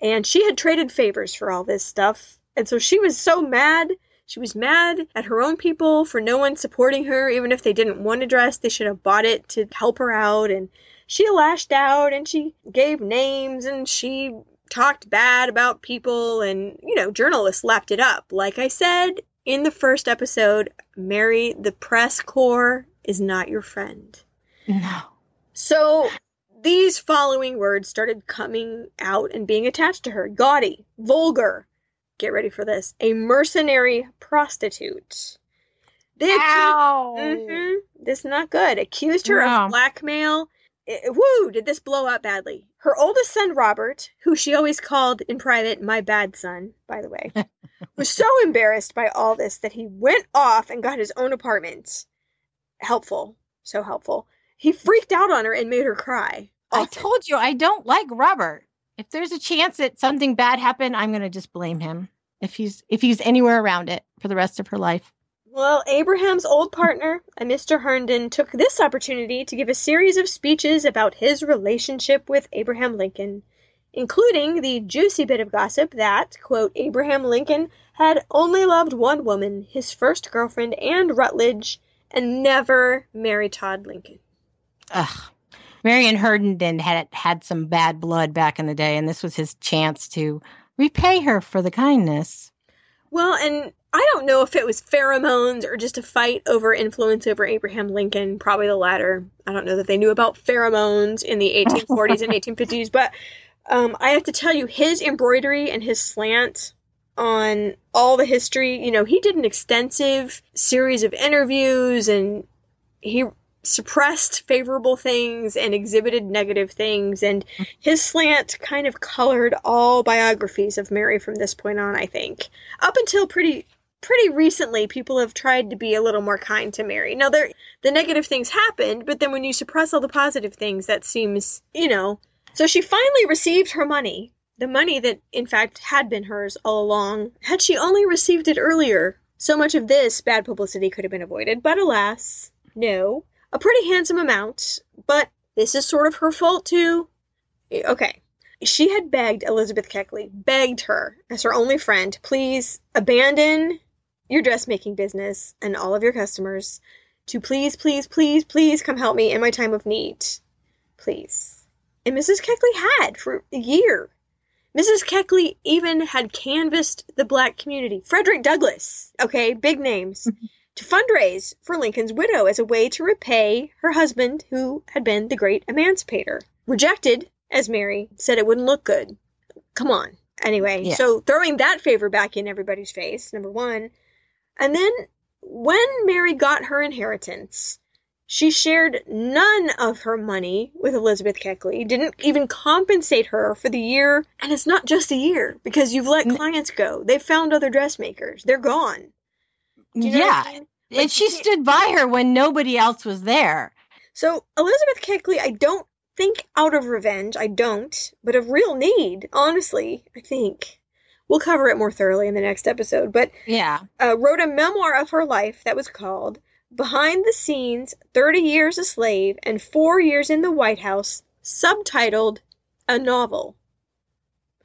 B: and she had traded favors for all this stuff. And so she was so mad. She was mad at her own people for no one supporting her, even if they didn't want a dress, they should have bought it to help her out. And she lashed out and she gave names and she talked bad about people and, you know, journalists lapped it up. Like I said in the first episode, Mary, the press corps is not your friend.
C: No.
B: So these following words started coming out and being attached to her gaudy, vulgar, get ready for this, a mercenary prostitute. They
C: Ow.
B: Mhm. This is not good. Accused her
C: No.
B: of blackmail. I- woo! Did this blow up badly? Her oldest son, Robert, who she always called in private my bad son, by the way, was so embarrassed by all this that he went off and got his own apartment. Helpful. So helpful. He freaked out on her and made her cry.
C: I told you I don't like Robert. If there's a chance that something bad happened, I'm gonna just blame him. If he's if he's anywhere around it for the rest of her life.
B: Well, Abraham's old partner, a Mr. Herndon, took this opportunity to give a series of speeches about his relationship with Abraham Lincoln, including the juicy bit of gossip that, quote, Abraham Lincoln had only loved one woman, his first girlfriend, Ann Rutledge, and never married Todd Lincoln.
C: Ugh. Mary and Herndon had had some bad blood back in the day, and this was his chance to repay her for the kindness.
B: Well, and I don't know if it was pheromones or just a fight over influence over Abraham Lincoln, probably the latter. I don't know that they knew about pheromones in the 1840s and 1850s, but um, I have to tell you, his embroidery and his slant on all the history, you know, he did an extensive series of interviews and he suppressed favorable things and exhibited negative things and his slant kind of colored all biographies of Mary from this point on, I think. Up until pretty pretty recently people have tried to be a little more kind to Mary. Now there the negative things happened, but then when you suppress all the positive things that seems, you know. So she finally received her money. The money that in fact had been hers all along. Had she only received it earlier, so much of this bad publicity could have been avoided, but alas, no. A pretty handsome amount, but this is sort of her fault too. Okay. She had begged Elizabeth Keckley, begged her as her only friend, please abandon your dressmaking business and all of your customers to please, please, please, please come help me in my time of need. Please. And Mrs. Keckley had for a year. Mrs. Keckley even had canvassed the black community. Frederick Douglass, okay, big names, to fundraise for Lincoln's widow as a way to repay her husband, who had been the great emancipator. Rejected, as Mary said it wouldn't look good. Come on. Anyway,
C: Yeah.
B: so throwing that favor back in everybody's face, number one. And then when Mary got her inheritance, she shared none of her money with Elizabeth Keckley, didn't even compensate her for the year. And it's not just a year, because you've let clients go. They've found other dressmakers. They're gone. You know
C: yeah.
B: I mean? Like,
C: and she stood by her when nobody else was there.
B: So Elizabeth Keckley, I don't think out of revenge, I don't, but of real need, honestly, I think. We'll cover it more thoroughly in the next episode, but
C: Yeah.
B: uh, wrote a memoir of her life that was called Behind the Scenes 30 Years a Slave and Four Years in the White House, subtitled A Novel.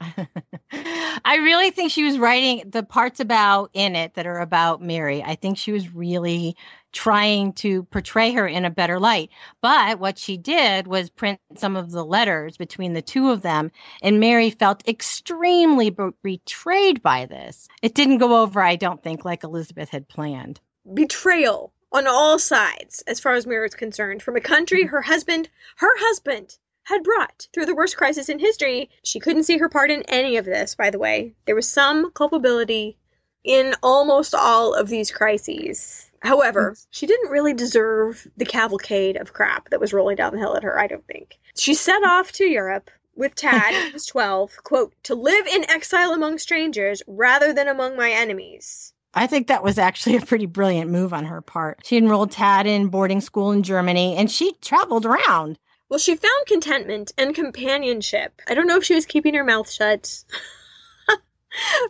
C: I really think she was writing the parts about in it that are about Mary. I think she was really trying to portray her in a better light. But what she did was print some of the letters between the two of them, and Mary felt extremely be- betrayed by this. It didn't go over, I don't think, like Elizabeth had planned.
B: Betrayal on all sides, as far as Mary is concerned, from a country her husband, her husband, had brought through the worst crisis in history. She couldn't see her part in any of this, by the way. There was some culpability in almost all of these crises. However, she didn't really deserve the cavalcade of crap that was rolling down the hill at her, I don't think. She set off to Europe with Tad, who was 12, quote, to live in exile among strangers rather than among my enemies.
C: I think that was actually a pretty brilliant move on her part. She enrolled Tad in boarding school in Germany and she traveled around.
B: Well, she found contentment and companionship. I don't know if she was keeping her mouth shut.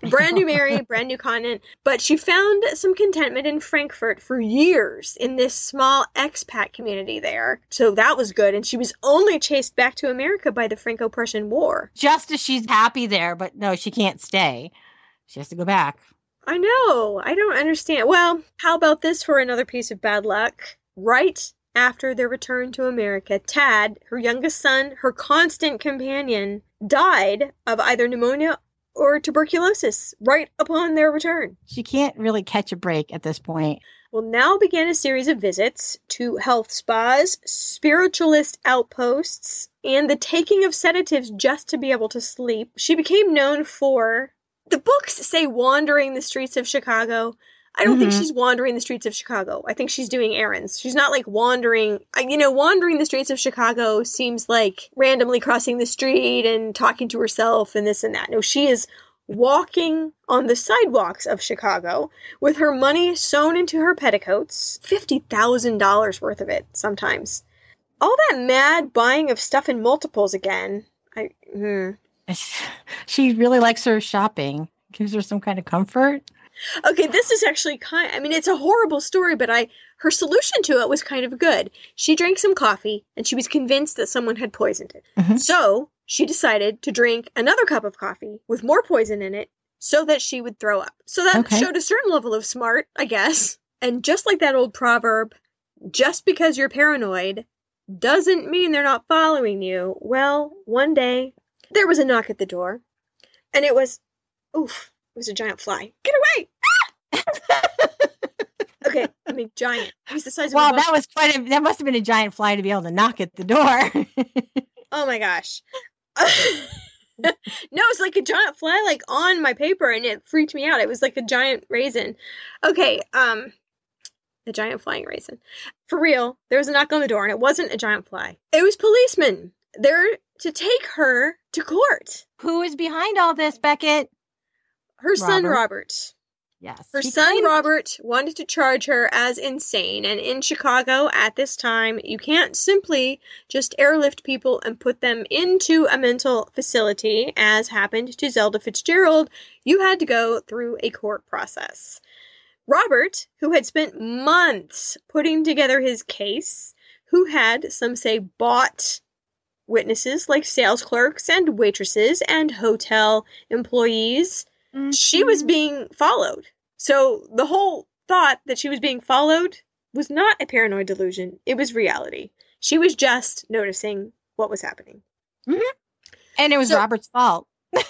B: brand new Mary, brand new continent. But she found some contentment in Frankfurt for years in this small expat community there. So that was good. And she was only chased back to America by the Franco Prussian War.
C: Just as she's happy there, but no, she can't stay. She has to go back.
B: I know. I don't understand. Well, how about this for another piece of bad luck? Right after their return to America, Tad, her youngest son, her constant companion, died of either pneumonia or tuberculosis right upon their return.
C: She can't really catch a break at this point.
B: Well, now began a series of visits to health spas, spiritualist outposts, and the taking of sedatives just to be able to sleep. She became known for the books say wandering the streets of Chicago. I don't think
C: Mhm.
B: she's wandering the streets of Chicago. I think she's doing errands. She's not like wandering. You know, wandering the streets of Chicago seems like randomly crossing the street and talking to herself and this and that. No, she is walking on the sidewalks of Chicago with her money sewn into her petticoats, $50,000 worth of it sometimes. All that mad buying of stuff in multiples again. I, hmm.
C: She really likes her shopping. Gives her some kind of comfort.
B: Okay, this is actually kind I mean it's a horrible story, but I her solution to it was kind of good. She drank some coffee and she was convinced that someone had poisoned it.
C: Mhm.
B: So, she decided to drink another cup of coffee with more poison in it so that she would throw up. So that
C: Okay.
B: showed a certain level of smart, I guess. And just like that old proverb, just because you're paranoid doesn't mean they're not following you. Well, one day there was a knock at the door, and it was oof, was a giant fly. Get away! Okay, I mean giant. He's the size of a
C: Well, that was quite a, that must have been a giant fly to be able to knock at the door.
B: Oh my gosh. no, it's like a giant fly like on my paper and it freaked me out. It was like a giant raisin. Okay, um a giant flying raisin. For real, there was a knock on the door and it wasn't a giant fly. It was policemen. They're to take her to court.
C: Who is behind all this, Beckett?
B: Her son
C: Robert.
B: Robert.
C: Yes.
B: Her
C: he
B: son
C: claimed-
B: Robert wanted to charge her as insane, and in Chicago at this time, you can't simply just airlift people and put them into a mental facility, as happened to Zelda Fitzgerald. You had to go through a court process. Robert, who had spent months putting together his case, who had, some say, bought witnesses like sales clerks and waitresses and hotel employees, she was
C: Mhm.
B: being followed. So the whole thought that she was being followed was not a paranoid delusion, it was reality. She was just noticing what was happening.
C: and it was
B: So-
C: Robert's fault.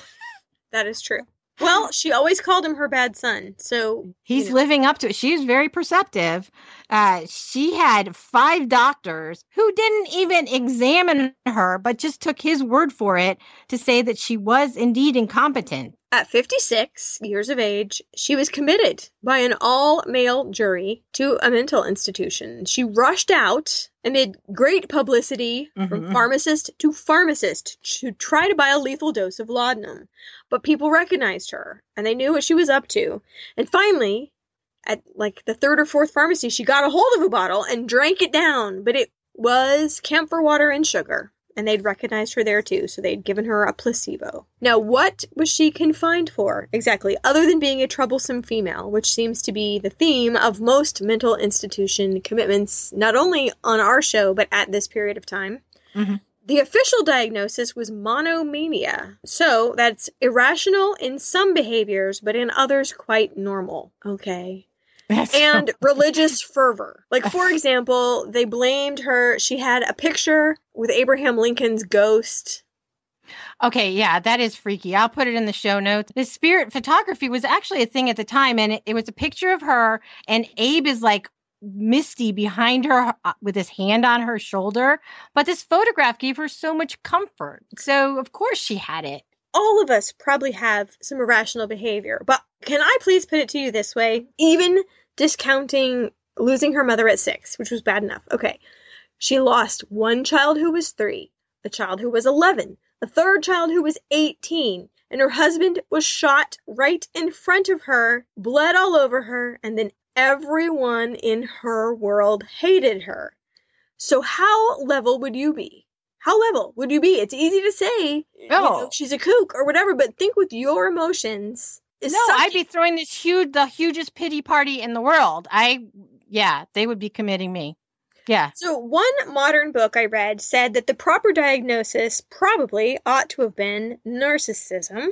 B: That is true. Well, she always called him her bad son. So
C: He's
B: you know.
C: living up to it. She's very perceptive. Uh, she had five doctors who didn't even examine her, but just took his word for it to say that she was indeed incompetent.
B: At 56 years of age, she was committed by an all male jury to a mental institution. She rushed out amid great publicity from
C: Mhm.
B: pharmacist to pharmacist to try to buy a lethal dose of laudanum. But people recognized her and they knew what she was up to. And finally, at like the third or fourth pharmacy, she got a hold of a bottle and drank it down. But it was camphor water and sugar. And they'd recognized her there too, so they'd given her a placebo. Now, what was she confined for exactly, other than being a troublesome female, which seems to be the theme of most mental institution commitments, not only on our show, but at this period of time?
C: Mhm.
B: The official diagnosis was monomania. So that's irrational in some behaviors, but in others quite normal. Okay and religious fervor. Like, for example, they blamed her. She had a picture with Abraham Lincoln's ghost.
C: Okay, yeah, that is freaky. I'll put it in the show notes. The spirit photography was actually a thing at the time, and it, it was a picture of her, and Abe is like misty behind her uh, with his hand on her shoulder. But this photograph gave her so much comfort. So, of course, she had it.
B: All of us probably have some irrational behavior, but can I please put it to you this way? Even discounting losing her mother at six, which was bad enough. Okay. She lost one child who was three, a child who was 11, a third child who was 18, and her husband was shot right in front of her, bled all over her, and then everyone in her world hated her. So, how level would you be? How level would you be? It's easy to say, you know,
C: Oh.
B: she's a kook or whatever, but think with your emotions.
C: No, I'd be throwing this huge, the hugest pity party in the world. I, yeah, they would be committing me. Yeah.
B: So, one modern book I read said that the proper diagnosis probably ought to have been narcissism,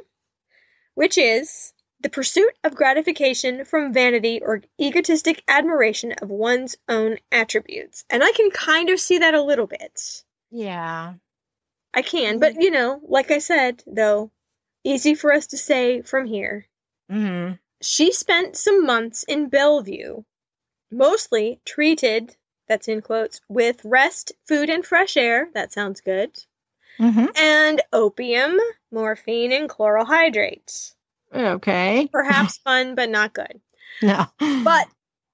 B: which is the pursuit of gratification from vanity or egotistic admiration of one's own attributes. And I can kind of see that a little bit.
C: Yeah.
B: I can, mm-hmm. but you know, like I said, though, easy for us to say from here.
C: Hmm
B: She spent some months in Bellevue, mostly treated, that's in quotes, with rest, food, and fresh air. That sounds good.
C: hmm
B: And opium, morphine, and chloral hydrates.
C: Okay.
B: Perhaps fun, but not good.
C: No.
B: But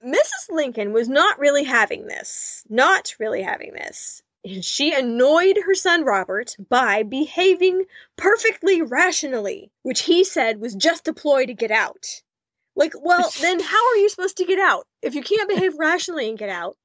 B: Mrs. Lincoln was not really having this. Not really having this. And she annoyed her son Robert by behaving perfectly rationally, which he said was just a ploy to get out. Like, well, then how are you supposed to get out? If you can't behave rationally and get out,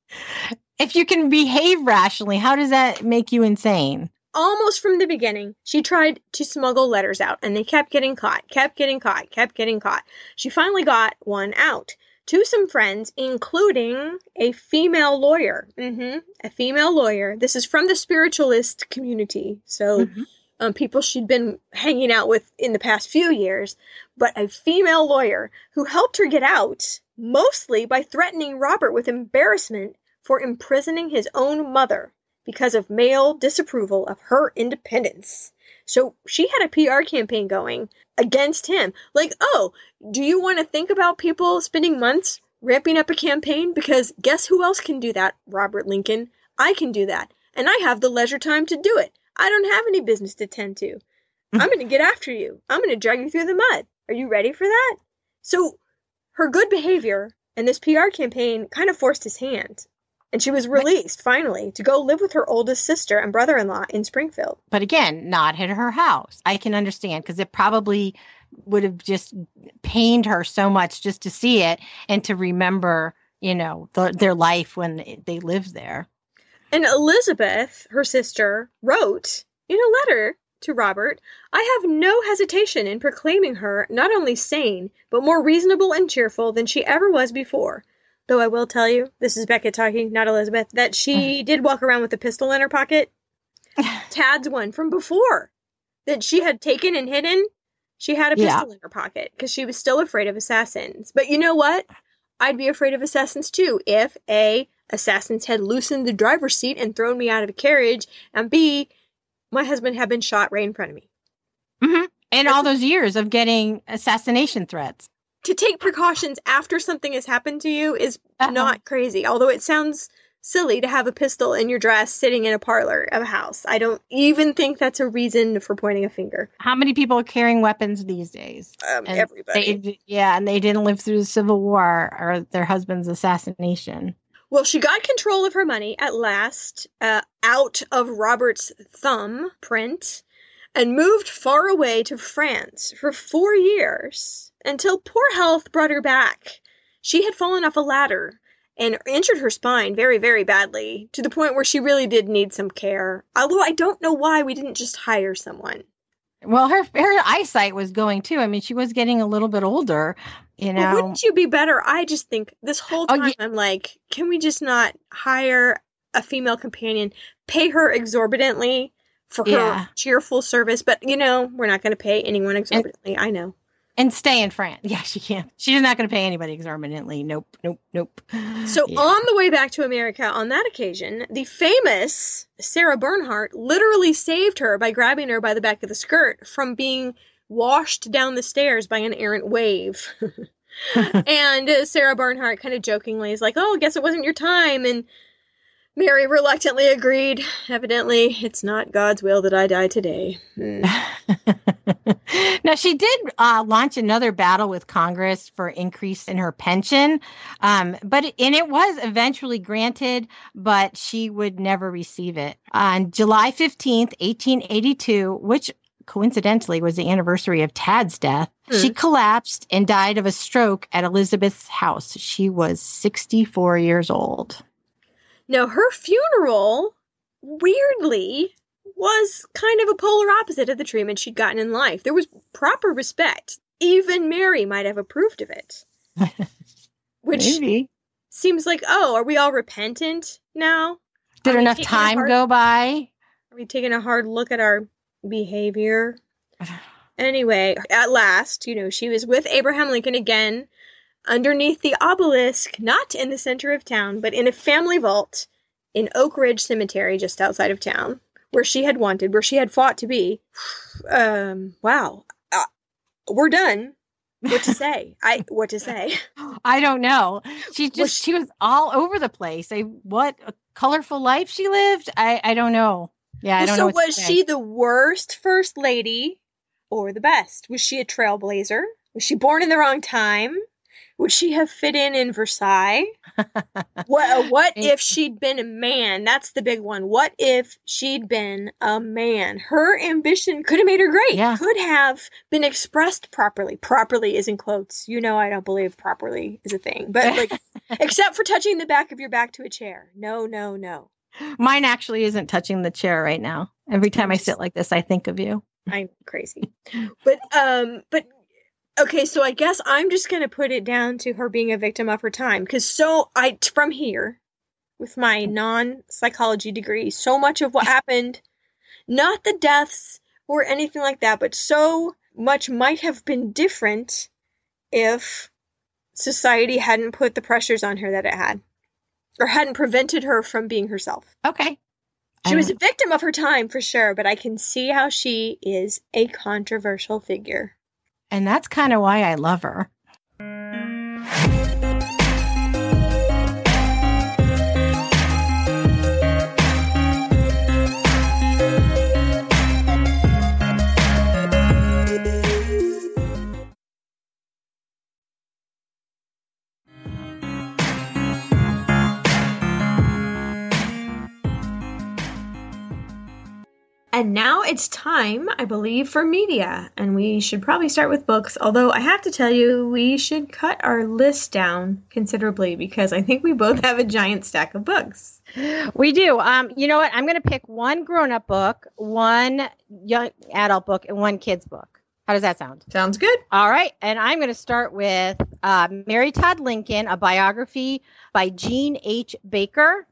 C: if you can behave rationally, how does that make you insane?
B: almost from the beginning, she tried to smuggle letters out and they kept getting caught, kept getting caught, kept getting caught. She finally got one out to some friends, including a female lawyer. hmm A female lawyer. This is from the spiritualist community. So,
C: Mhm.
B: um, people she'd been hanging out with in the past few years, but a female lawyer who helped her get out, mostly by threatening Robert with embarrassment for imprisoning his own mother because of male disapproval of her independence. So she had a PR campaign going against him. Like, oh, do you want to think about people spending months ramping up a campaign? Because guess who else can do that? Robert Lincoln. I can do that. And I have the leisure time to do it. I don't have any business to tend to. Mm-hmm. I'm going to get after you. I'm going to drag you through the mud. Are you ready for that? So her good behavior and this PR campaign kind of forced his hand. And she was released finally to go live with her oldest sister and brother in law in Springfield.
C: But again, not at her house. I can understand because it probably would have just pained her so much just to see it and to remember, you know, the, their life when they lived there.
B: And Elizabeth, her sister, wrote in a letter to Robert I have no hesitation in proclaiming her not only sane, but more reasonable and cheerful than she ever was before. Though I will tell you, this is Beckett talking, not Elizabeth, that she did walk around with a pistol in her pocket. Tad's one from before that she had taken and hidden. She had a
C: Yeah.
B: pistol in her pocket because she was still afraid of assassins. But you know what? I'd be afraid of assassins too if A, assassins had loosened the driver's seat and thrown me out of a carriage, and B, my husband had been shot right in front of me.
C: hmm And all those years of getting assassination threats.
B: To take precautions after something has happened to you is
C: Uh-huh.
B: not crazy, although it sounds silly to have a pistol in your dress sitting in a parlor of a house. I don't even think that's a reason for pointing a finger.
C: How many people are carrying weapons these days?
B: Um, everybody.
C: They, yeah, and they didn't live through the Civil War or their husband's assassination.
B: Well, she got control of her money at last, uh, out of Robert's thumb print, and moved far away to France for four years until poor health brought her back. She had fallen off a ladder and injured her spine very, very badly to the point where she really did need some care. Although I don't know why we didn't just hire someone.
C: Well, her her eyesight was going too. I mean, she was getting a little bit older, you know.
B: wouldn't you be better? I just think this whole
C: Oh,
B: time
C: yeah.
B: I'm like, can we just not hire a female companion, pay her exorbitantly for her
C: Yeah.
B: cheerful service? But you know, we're not going to pay anyone exorbitantly. I know.
C: And stay in France. Yeah, she can't. She's not going to pay anybody exorbitantly. Nope, nope, nope.
B: So
C: Yeah.
B: on the way back to America on that occasion, the famous Sarah Bernhardt literally saved her by grabbing her by the back of the skirt from being washed down the stairs by an errant wave. and uh, Sarah Bernhardt kind of jokingly is like, "Oh, I guess it wasn't your time." And Mary reluctantly agreed. Evidently, it's not God's will that I die today. Hmm.
C: now she did uh, launch another battle with Congress for increase in her pension, um, but and it was eventually granted, but she would never receive it. On July fifteenth, eighteen eighty-two, which coincidentally was the anniversary of Tad's death, mm. she collapsed and died of a stroke at Elizabeth's house. She was sixty-four years old.
B: Now her funeral, weirdly, was kind of a polar opposite of the treatment she'd gotten in life. There was proper respect. Even Mary might have approved of it. Which Maybe. seems like, oh, are we all repentant now?
C: Did enough time hard, go by?
B: Are we taking a hard look at our behavior? anyway, at last, you know, she was with Abraham Lincoln again underneath the obelisk, not in the center of town, but in a family vault in Oak Ridge Cemetery just outside of town where she had wanted, where she had fought to be. Um, wow, uh, we're done. What to say? I what to say?
C: I don't know. She just she, she, was all over the place. I, what a colorful life she lived. I I don't know. Yeah, I don't
B: so
C: know.
B: So was she the worst first lady or the best? Was she a trailblazer? Was she born in the wrong time? Would she have fit in in Versailles? what uh, what if she'd been a man? That's the big one. What if she'd been a man? Her ambition could have made her great. Yeah. Could have been expressed properly. Properly is in quotes. You know I don't believe properly is a thing. But like except for touching the back of your back to a chair. No, no, no.
C: Mine actually isn't touching the chair right now. Every time I sit like this, I think of you.
B: I'm crazy. But um but okay, so I guess I'm just going to put it down to her being a victim of her time cuz so I from here with my non-psychology degree, so much of what happened not the deaths or anything like that, but so much might have been different if society hadn't put the pressures on her that it had or hadn't prevented her from being herself.
C: Okay.
B: She was um, a victim of her time for sure, but I can see how she is a controversial figure.
C: And that's kind of why I love her.
A: And now it's time, I believe, for media. And we should probably start with books, although I have to tell you, we should cut our list down considerably because I think we both have a giant stack of books.
C: We do. Um, you know what? I'm going to pick one grown up book, one young adult book, and one kid's book. How does that sound?
A: Sounds good.
C: All right. And I'm going to start with uh, Mary Todd Lincoln, a biography by Jean H. Baker.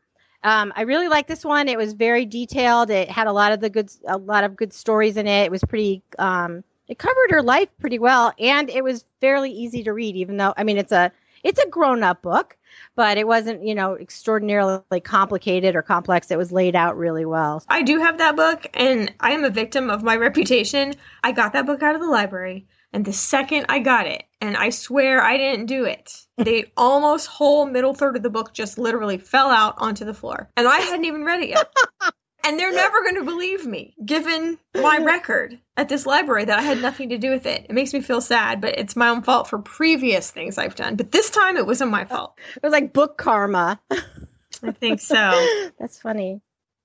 C: Um, I really like this one. It was very detailed. It had a lot of the good, a lot of good stories in it. It was pretty. Um, it covered her life pretty well, and it was fairly easy to read. Even though, I mean, it's a it's a grown up book, but it wasn't you know extraordinarily complicated or complex. It was laid out really well.
A: I do have that book, and I am a victim of my reputation. I got that book out of the library. And the second I got it, and I swear I didn't do it, the almost whole middle third of the book just literally fell out onto the floor. And I hadn't even read it yet. and they're never going to believe me, given my record at this library that I had nothing to do with it. It makes me feel sad, but it's my own fault for previous things I've done. But this time it wasn't my fault.
C: It was like book karma.
A: I think so.
C: That's funny.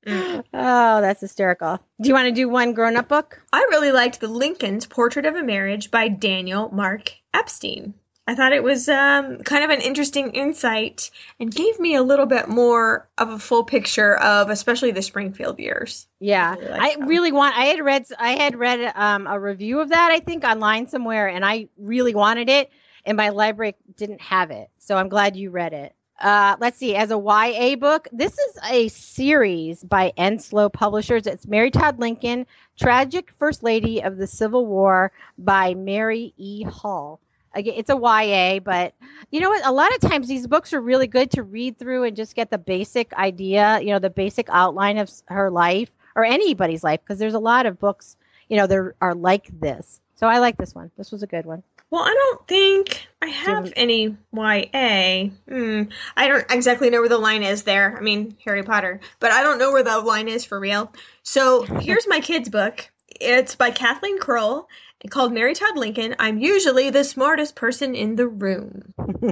C: Mm. Oh, that's hysterical. Do you want to do one grown up book?
A: I really liked The Lincoln's Portrait of a Marriage by Daniel Mark Epstein. I thought it was um, kind of an interesting insight and gave me a little bit more of a full picture of especially the Springfield years.
C: Yeah, I really, I really want. I had read I had read um, a review of that I think online somewhere, and I really wanted it, and my library didn't have it. So I'm glad you read it. Uh, let's see, as a YA book, this is a series by Enslow Publishers. It's Mary Todd Lincoln, Tragic First Lady of the Civil War by Mary E. Hull. Again, it's a YA, but you know what? A lot of times these books are really good to read through and just get the basic idea, you know, the basic outline of her life or anybody's life, because there's a lot of books, you know, there are like this. So I like this one. This was a good one.
A: Well, I don't think I have any YA. Hmm. I don't exactly know where the line is there. I mean, Harry Potter, but I don't know where the line is for real. So here's my kid's book.
B: It's by Kathleen Krull called Mary Todd Lincoln. I'm usually the smartest person in the room.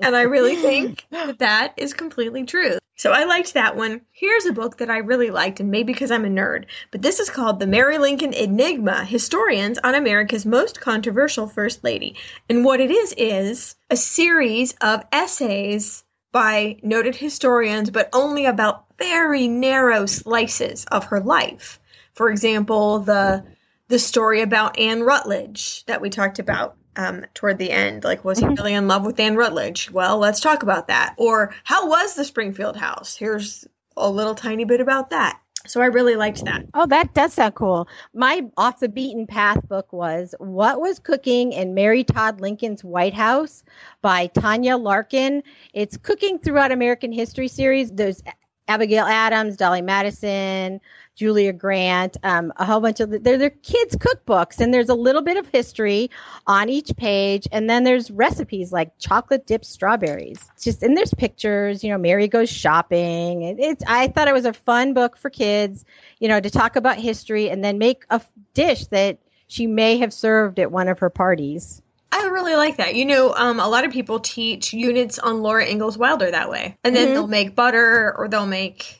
B: and I really think that that is completely true. So I liked that one. Here's a book that I really liked, and maybe because I'm a nerd, but this is called The Mary Lincoln Enigma Historians on America's Most Controversial First Lady. And what it is, is a series of essays by noted historians, but only about very narrow slices of her life. For example, the the story about Ann Rutledge that we talked about um, toward the end. Like, was he
C: Mhm.
B: really in love with Ann Rutledge? Well, let's talk about that. Or, how was the Springfield house? Here's a little tiny bit about that. So I really liked that.
C: Oh, that does sound cool. My off the beaten path book was What Was Cooking in Mary Todd Lincoln's White House by Tanya Larkin. It's cooking throughout American history series. There's Abigail Adams, Dolley Madison, Julia Grant, um, a whole bunch of they're they're kids cookbooks, and there's a little bit of history on each page, and then there's recipes like chocolate dipped strawberries. It's just and there's pictures. You know, Mary goes shopping. It, it's I thought it was a fun book for kids. You know, to talk about history and then make a f- dish that she may have served at one of her parties.
B: I really like that. You know, um, a lot of people teach units on Laura Ingalls Wilder that way. And then
C: Mhm.
B: they'll make butter or they'll make,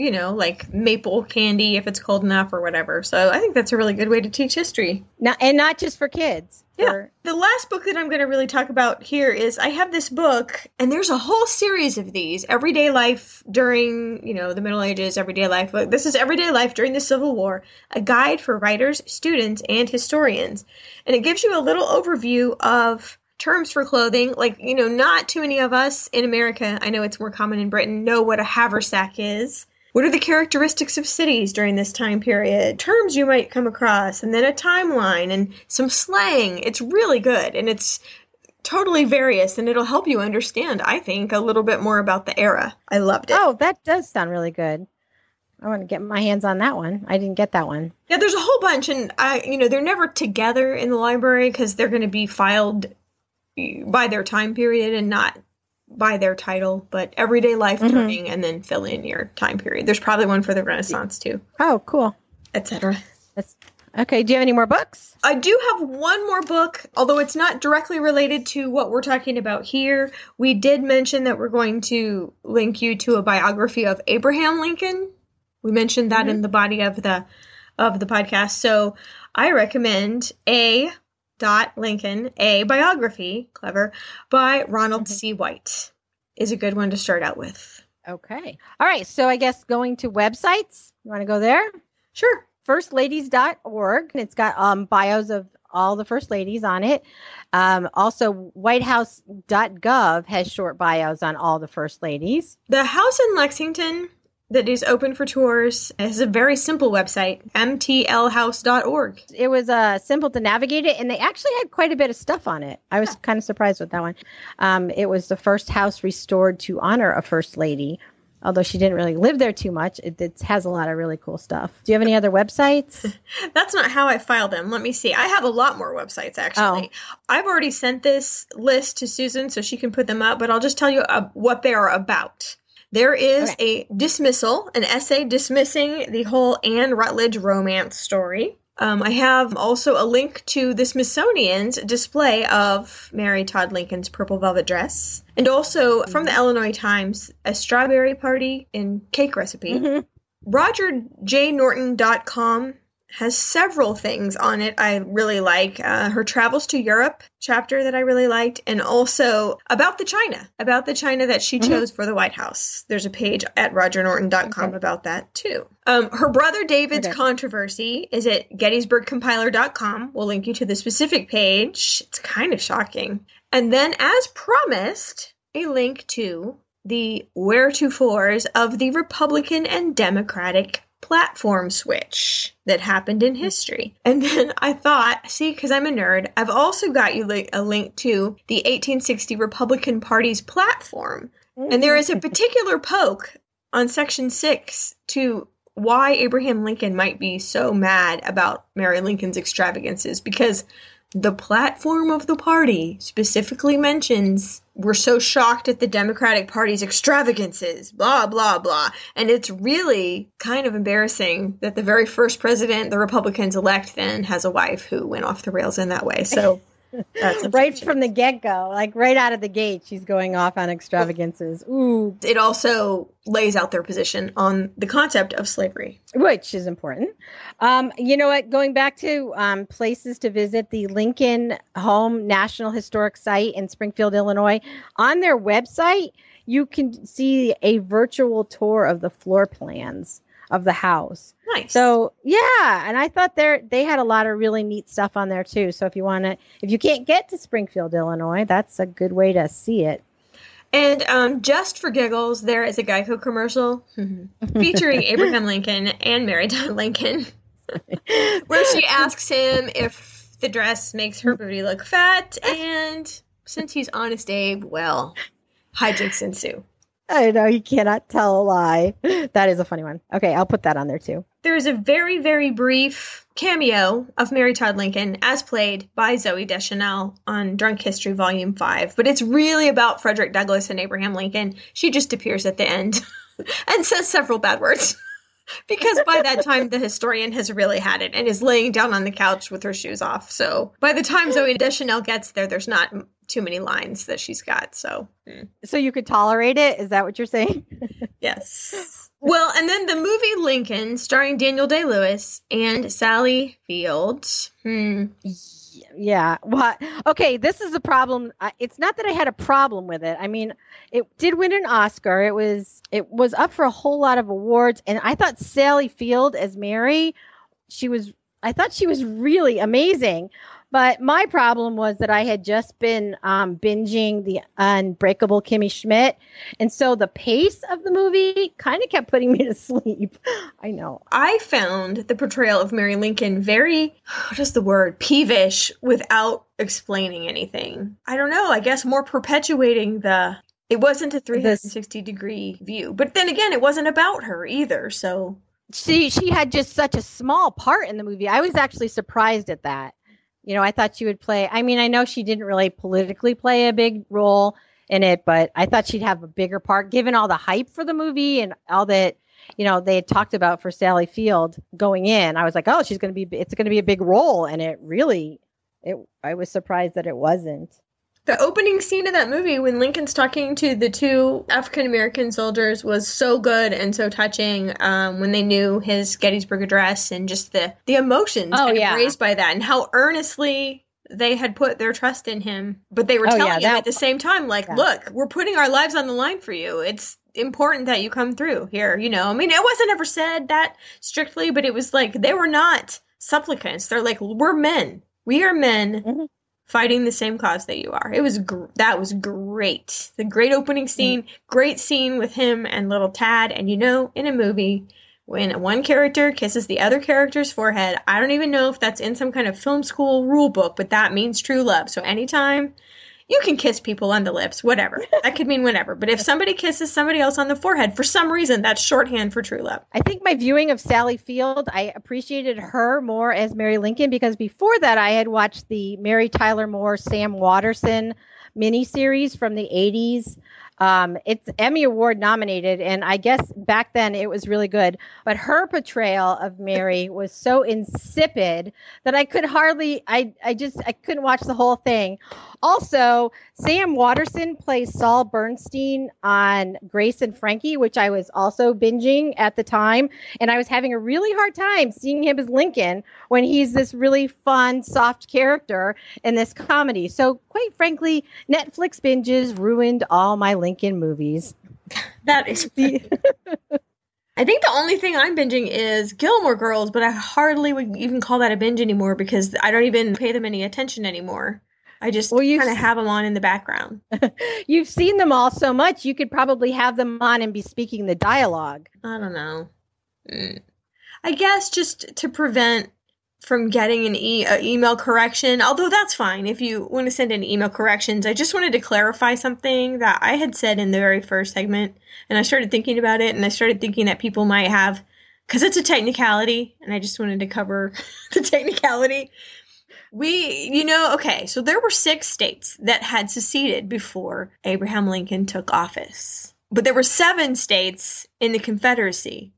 B: you know, like maple candy if it's cold enough or whatever. So I think that's a really good way to teach history.
C: Now, and not just for kids.
B: Yeah.
C: For-
B: The last book that I'm going to really talk about here is I have this book, and there's a whole series of these everyday life during, you know, the Middle Ages, everyday life. But this is everyday life during the Civil War, a guide for writers, students, and historians. And it gives you a little overview of terms for clothing. Like, you know, not too many of us in America, I know it's more common in Britain, know what a haversack is. What are the characteristics of cities during this time period? Terms you might come across, and then a timeline and some slang. It's really good and it's totally various and it'll help you understand, I think, a little bit more about the era. I loved it.
C: oh, that does sound really good. I want to get my hands on that one. I didn't get that one.
B: Yeah, there's a whole bunch, and I, you know, they're never together in the library because they're going to be filed by their time period and not by their title. But everyday life
C: Mhm.
B: during, and then fill in your time period. There's probably one for the Renaissance too,
C: Oh, cool.
B: etc.
C: That's okay. Do you have any more books?
B: I do have one more book, although it's not directly related to what we're talking about here. We did mention that we're going to link you to a biography of Abraham Lincoln. We mentioned that in the body of the of the podcast. So I recommend A. Dot Lincoln, a biography, clever, by Ronald C. White, is a good one to start out with.
C: Okay. All right. So I guess going to websites. You want to go there?
B: Sure.
C: firstladies.org. It's got um, bios of all the first ladies on it. Um, also, whitehouse.gov has short bios on all the first ladies.
B: The house in Lexington that is open for tours is a very simple website, mtlhouse.org.
C: It was uh, simple to navigate it, and they actually had quite a bit of stuff on it. I was kind of surprised with that one. Um, it was the first house restored to honor a first lady. Although she didn't really live there too much, it, it has a lot of really cool stuff. Do you have any other websites?
B: That's not how I filed them. Let me see. I have a lot more websites actually. Oh. I've already sent this list to Susan so she can put them up, but I'll just tell you uh, what they are about. There is a dismissal, an essay dismissing the whole Ann Rutledge romance story. Um, I have also a link to the Smithsonian's display of Mary Todd Lincoln's purple velvet dress, and also from the Illinois Times, a strawberry party and cake recipe.
C: Mhm.
B: RogerJNorton.com has several things on it I really like. Uh, her travels to Europe chapter that I really liked, and also about the China, about the China that she
C: Mhm.
B: chose for the White House. There's a page at RogerNorton.com
C: Okay.
B: about that too. Um, her brother David's
C: Okay.
B: controversy is at GettysburgCompiler.com. We'll link you to the specific page. It's kind of shocking. And then, as promised, a link to the wheretofores of the Republican and Democratic platform switch that happened in history. And then I thought, see, because I'm a nerd, I've also got you li- a link to the 1860 Republican Party's platform. And there is a mm. particular poke on section six to why Abraham Lincoln might be so mad about Mary Lincoln's extravagances because the platform of the party specifically mentions we're so shocked at the Democratic Party's extravagances, blah, blah, blah. And it's really kind of embarrassing that the very first president the Republicans elect then has a wife who went off the rails in that way. So
C: right from the get go, like right out of the gate, she's going off on extravagances. Ooh.
B: It also lays out their position on the concept of slavery,
C: which is important. Um, you know what? Going back to um, places to visit, the Lincoln Home National Historic Site in Springfield, Illinois, on their website, you can see a virtual tour of the floor plans of the house.
B: Nice.
C: So yeah, and I thought they they had a lot of really neat stuff on there too. So if you want to, if you can't get to Springfield, Illinois, that's a good way to see it.
B: And um, just for giggles, there is a Geico commercial featuring Abraham Lincoln and Mary Todd Lincoln, where she asks him if the dress makes her booty look fat, and since he's honest Abe, well, hijinks ensue.
C: I know you cannot tell a lie. That is a funny one. Okay, I'll put that on there too.
B: There is a very, very brief cameo of Mary Todd Lincoln as played by Zooey Deschanel on Drunk History Volume 5, but it's really about Frederick Douglass and Abraham Lincoln. She just appears at the end and says several bad words. because by that time the historian has really had it and is laying down on the couch with her shoes off. So by the time Zooey Deschanel gets there, there's not too many lines that she's got. So,
C: so you could tolerate it. Is that what you're saying?
B: yes. Well, and then the movie Lincoln, starring Daniel Day Lewis and Sally Field. Hmm.
C: Yeah. Well, okay. This is a problem. It's not that I had a problem with it. I mean, it did win an Oscar. It was it was up for a whole lot of awards, and I thought Sally Field as Mary, she was. I thought she was really amazing. But my problem was that I had just been um, binging the Unbreakable Kimmy Schmidt. And so the pace of the movie kind of kept putting me to sleep. I know.
B: I found the portrayal of Mary Lincoln very, what is the word, peevish without explaining anything. I don't know. I guess more perpetuating the. It wasn't a 360 degree view. But then again, it wasn't about her either. So
C: she she had just such a small part in the movie. I was actually surprised at that. You know, I thought she would play. I mean, I know she didn't really politically play a big role in it, but I thought she'd have a bigger part given all the hype for the movie and all that, you know, they had talked about for Sally Field going in. I was like, oh, she's going to be, it's going to be a big role. And it really, it, I was surprised that it wasn't
B: the opening scene of that movie when Lincoln's talking to the two African American soldiers was so good and so touching. Um, when they knew his Gettysburg Address and just the the emotions oh, yeah. raised by that and how earnestly they had put their trust in him, but they were oh, telling yeah, that, him at the same time, like, yeah. "Look, we're putting our lives on the line for you. It's important that you come through here." You know, I mean, it wasn't ever said that strictly, but it was like they were not supplicants. They're like, "We're men. We are men." Mm-hmm fighting the same cause that you are. It was gr- that was great. The great opening mm. scene, great scene with him and little Tad. And you know, in a movie, when one character kisses the other character's forehead, I don't even know if that's in some kind of film school rule book, but that means true love. So anytime you can kiss people on the lips, whatever. That could mean whatever. But if somebody kisses somebody else on the forehead, for some reason, that's shorthand for true love.
C: I think my viewing of Sally Field, I appreciated her more as Mary Lincoln because before that, I had watched the Mary Tyler Moore, Sam Waterston miniseries from the 80s um, it's Emmy Award nominated, and I guess back then it was really good. But her portrayal of Mary was so insipid that I could hardly, I, I just, I couldn't watch the whole thing. Also, Sam Waterston plays Sol Bergstein on Grace and Frankie, which I was also binging at the time. And I was having a really hard time seeing him as Lincoln when he's this really fun, soft character in this comedy. So, quite frankly, Netflix binges ruined all my Lincoln movies.
B: That is the. I think the only thing I'm binging is Gilmore Girls, but I hardly would even call that a binge anymore because I don't even pay them any attention anymore. I just well, kind of have them on in the background.
C: you've seen them all so much, you could probably have them on and be speaking the dialogue.
B: I don't know. Mm. I guess just to prevent from getting an e- email correction, although that's fine if you want to send in email corrections. I just wanted to clarify something that I had said in the very first segment, and I started thinking about it, and I started thinking that people might have, because it's a technicality, and I just wanted to cover the technicality
A: We, you know, okay, so there were six states that had seceded before Abraham Lincoln took office. But there were seven states in the Confederacy.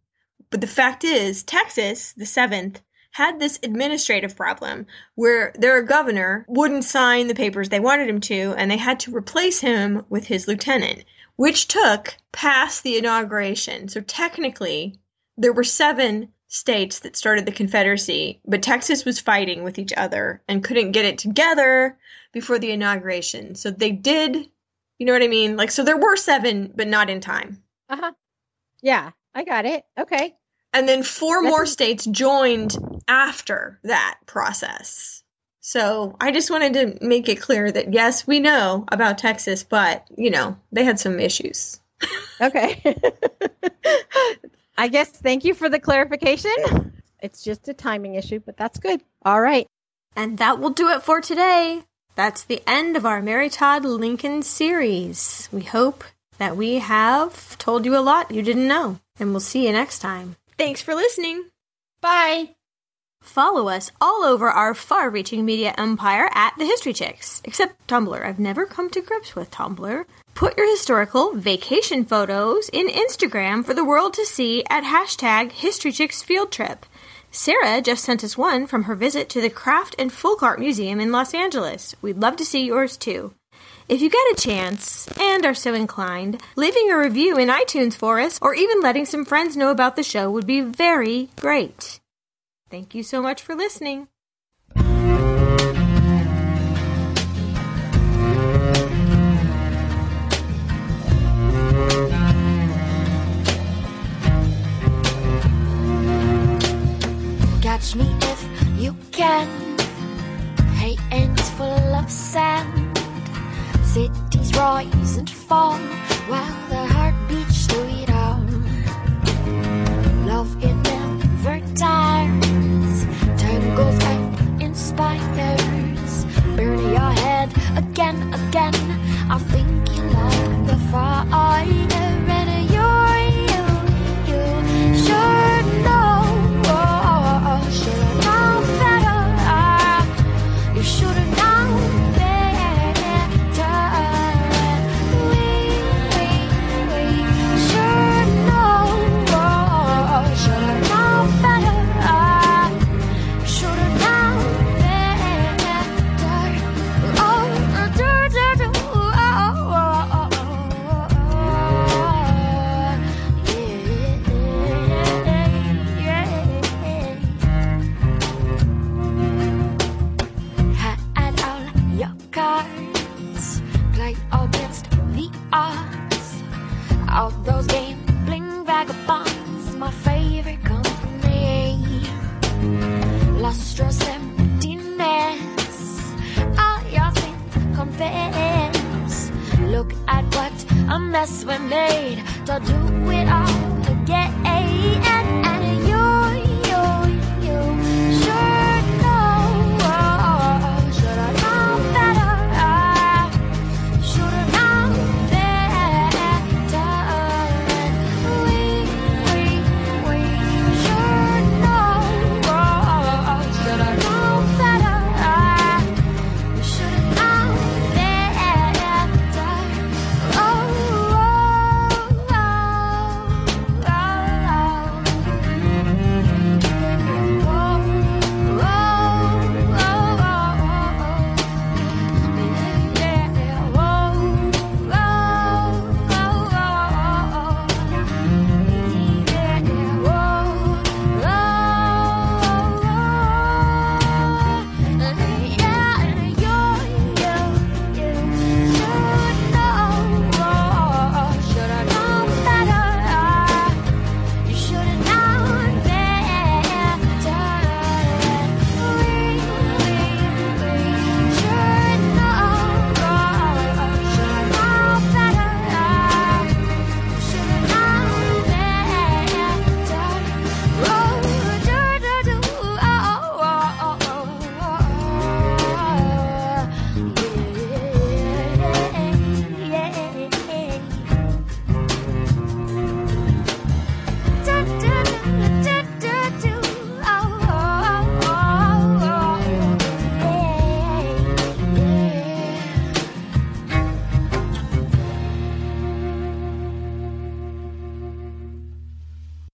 A: But the fact is, Texas, the seventh, had this administrative problem where their governor wouldn't sign the papers they wanted him to, and they had to replace him with his lieutenant, which took past the inauguration. So technically, there were seven states that started the Confederacy, but Texas was fighting with each other and couldn't get it together before the inauguration. So they did, you know what I mean? Like, so there were seven, but not in time.
C: Uh huh. Yeah, I got it. Okay.
A: And then four
C: That's
A: more states joined after that process. So I just wanted to make it clear that yes, we know about Texas, but you know, they had some issues.
C: Okay. I guess thank you for the clarification. It's just a timing issue, but that's good. All right.
B: And that will do it for today. That's the end of our Mary Todd Lincoln series. We hope that we have told you a lot you didn't know, and we'll see you next time. Thanks for listening.
C: Bye.
B: Follow us all over our far reaching media empire at The History Chicks, except Tumblr. I've never come to grips with Tumblr. Put your historical vacation photos in Instagram for the world to see at hashtag History Chicks Field Trip. Sarah just sent us one from her visit to the Craft and Folk Art Museum in Los Angeles. We'd love to see yours too. If you get a chance and are so inclined, leaving a review in iTunes for us or even letting some friends know about the show would be very great. Thank you so much for listening.
D: Catch me if you can. Hey, ends full of sand. Cities rise and fall while the heart beats through. Love it never tires. Goes and inspires. Burn your head again, again. I think you like the fire.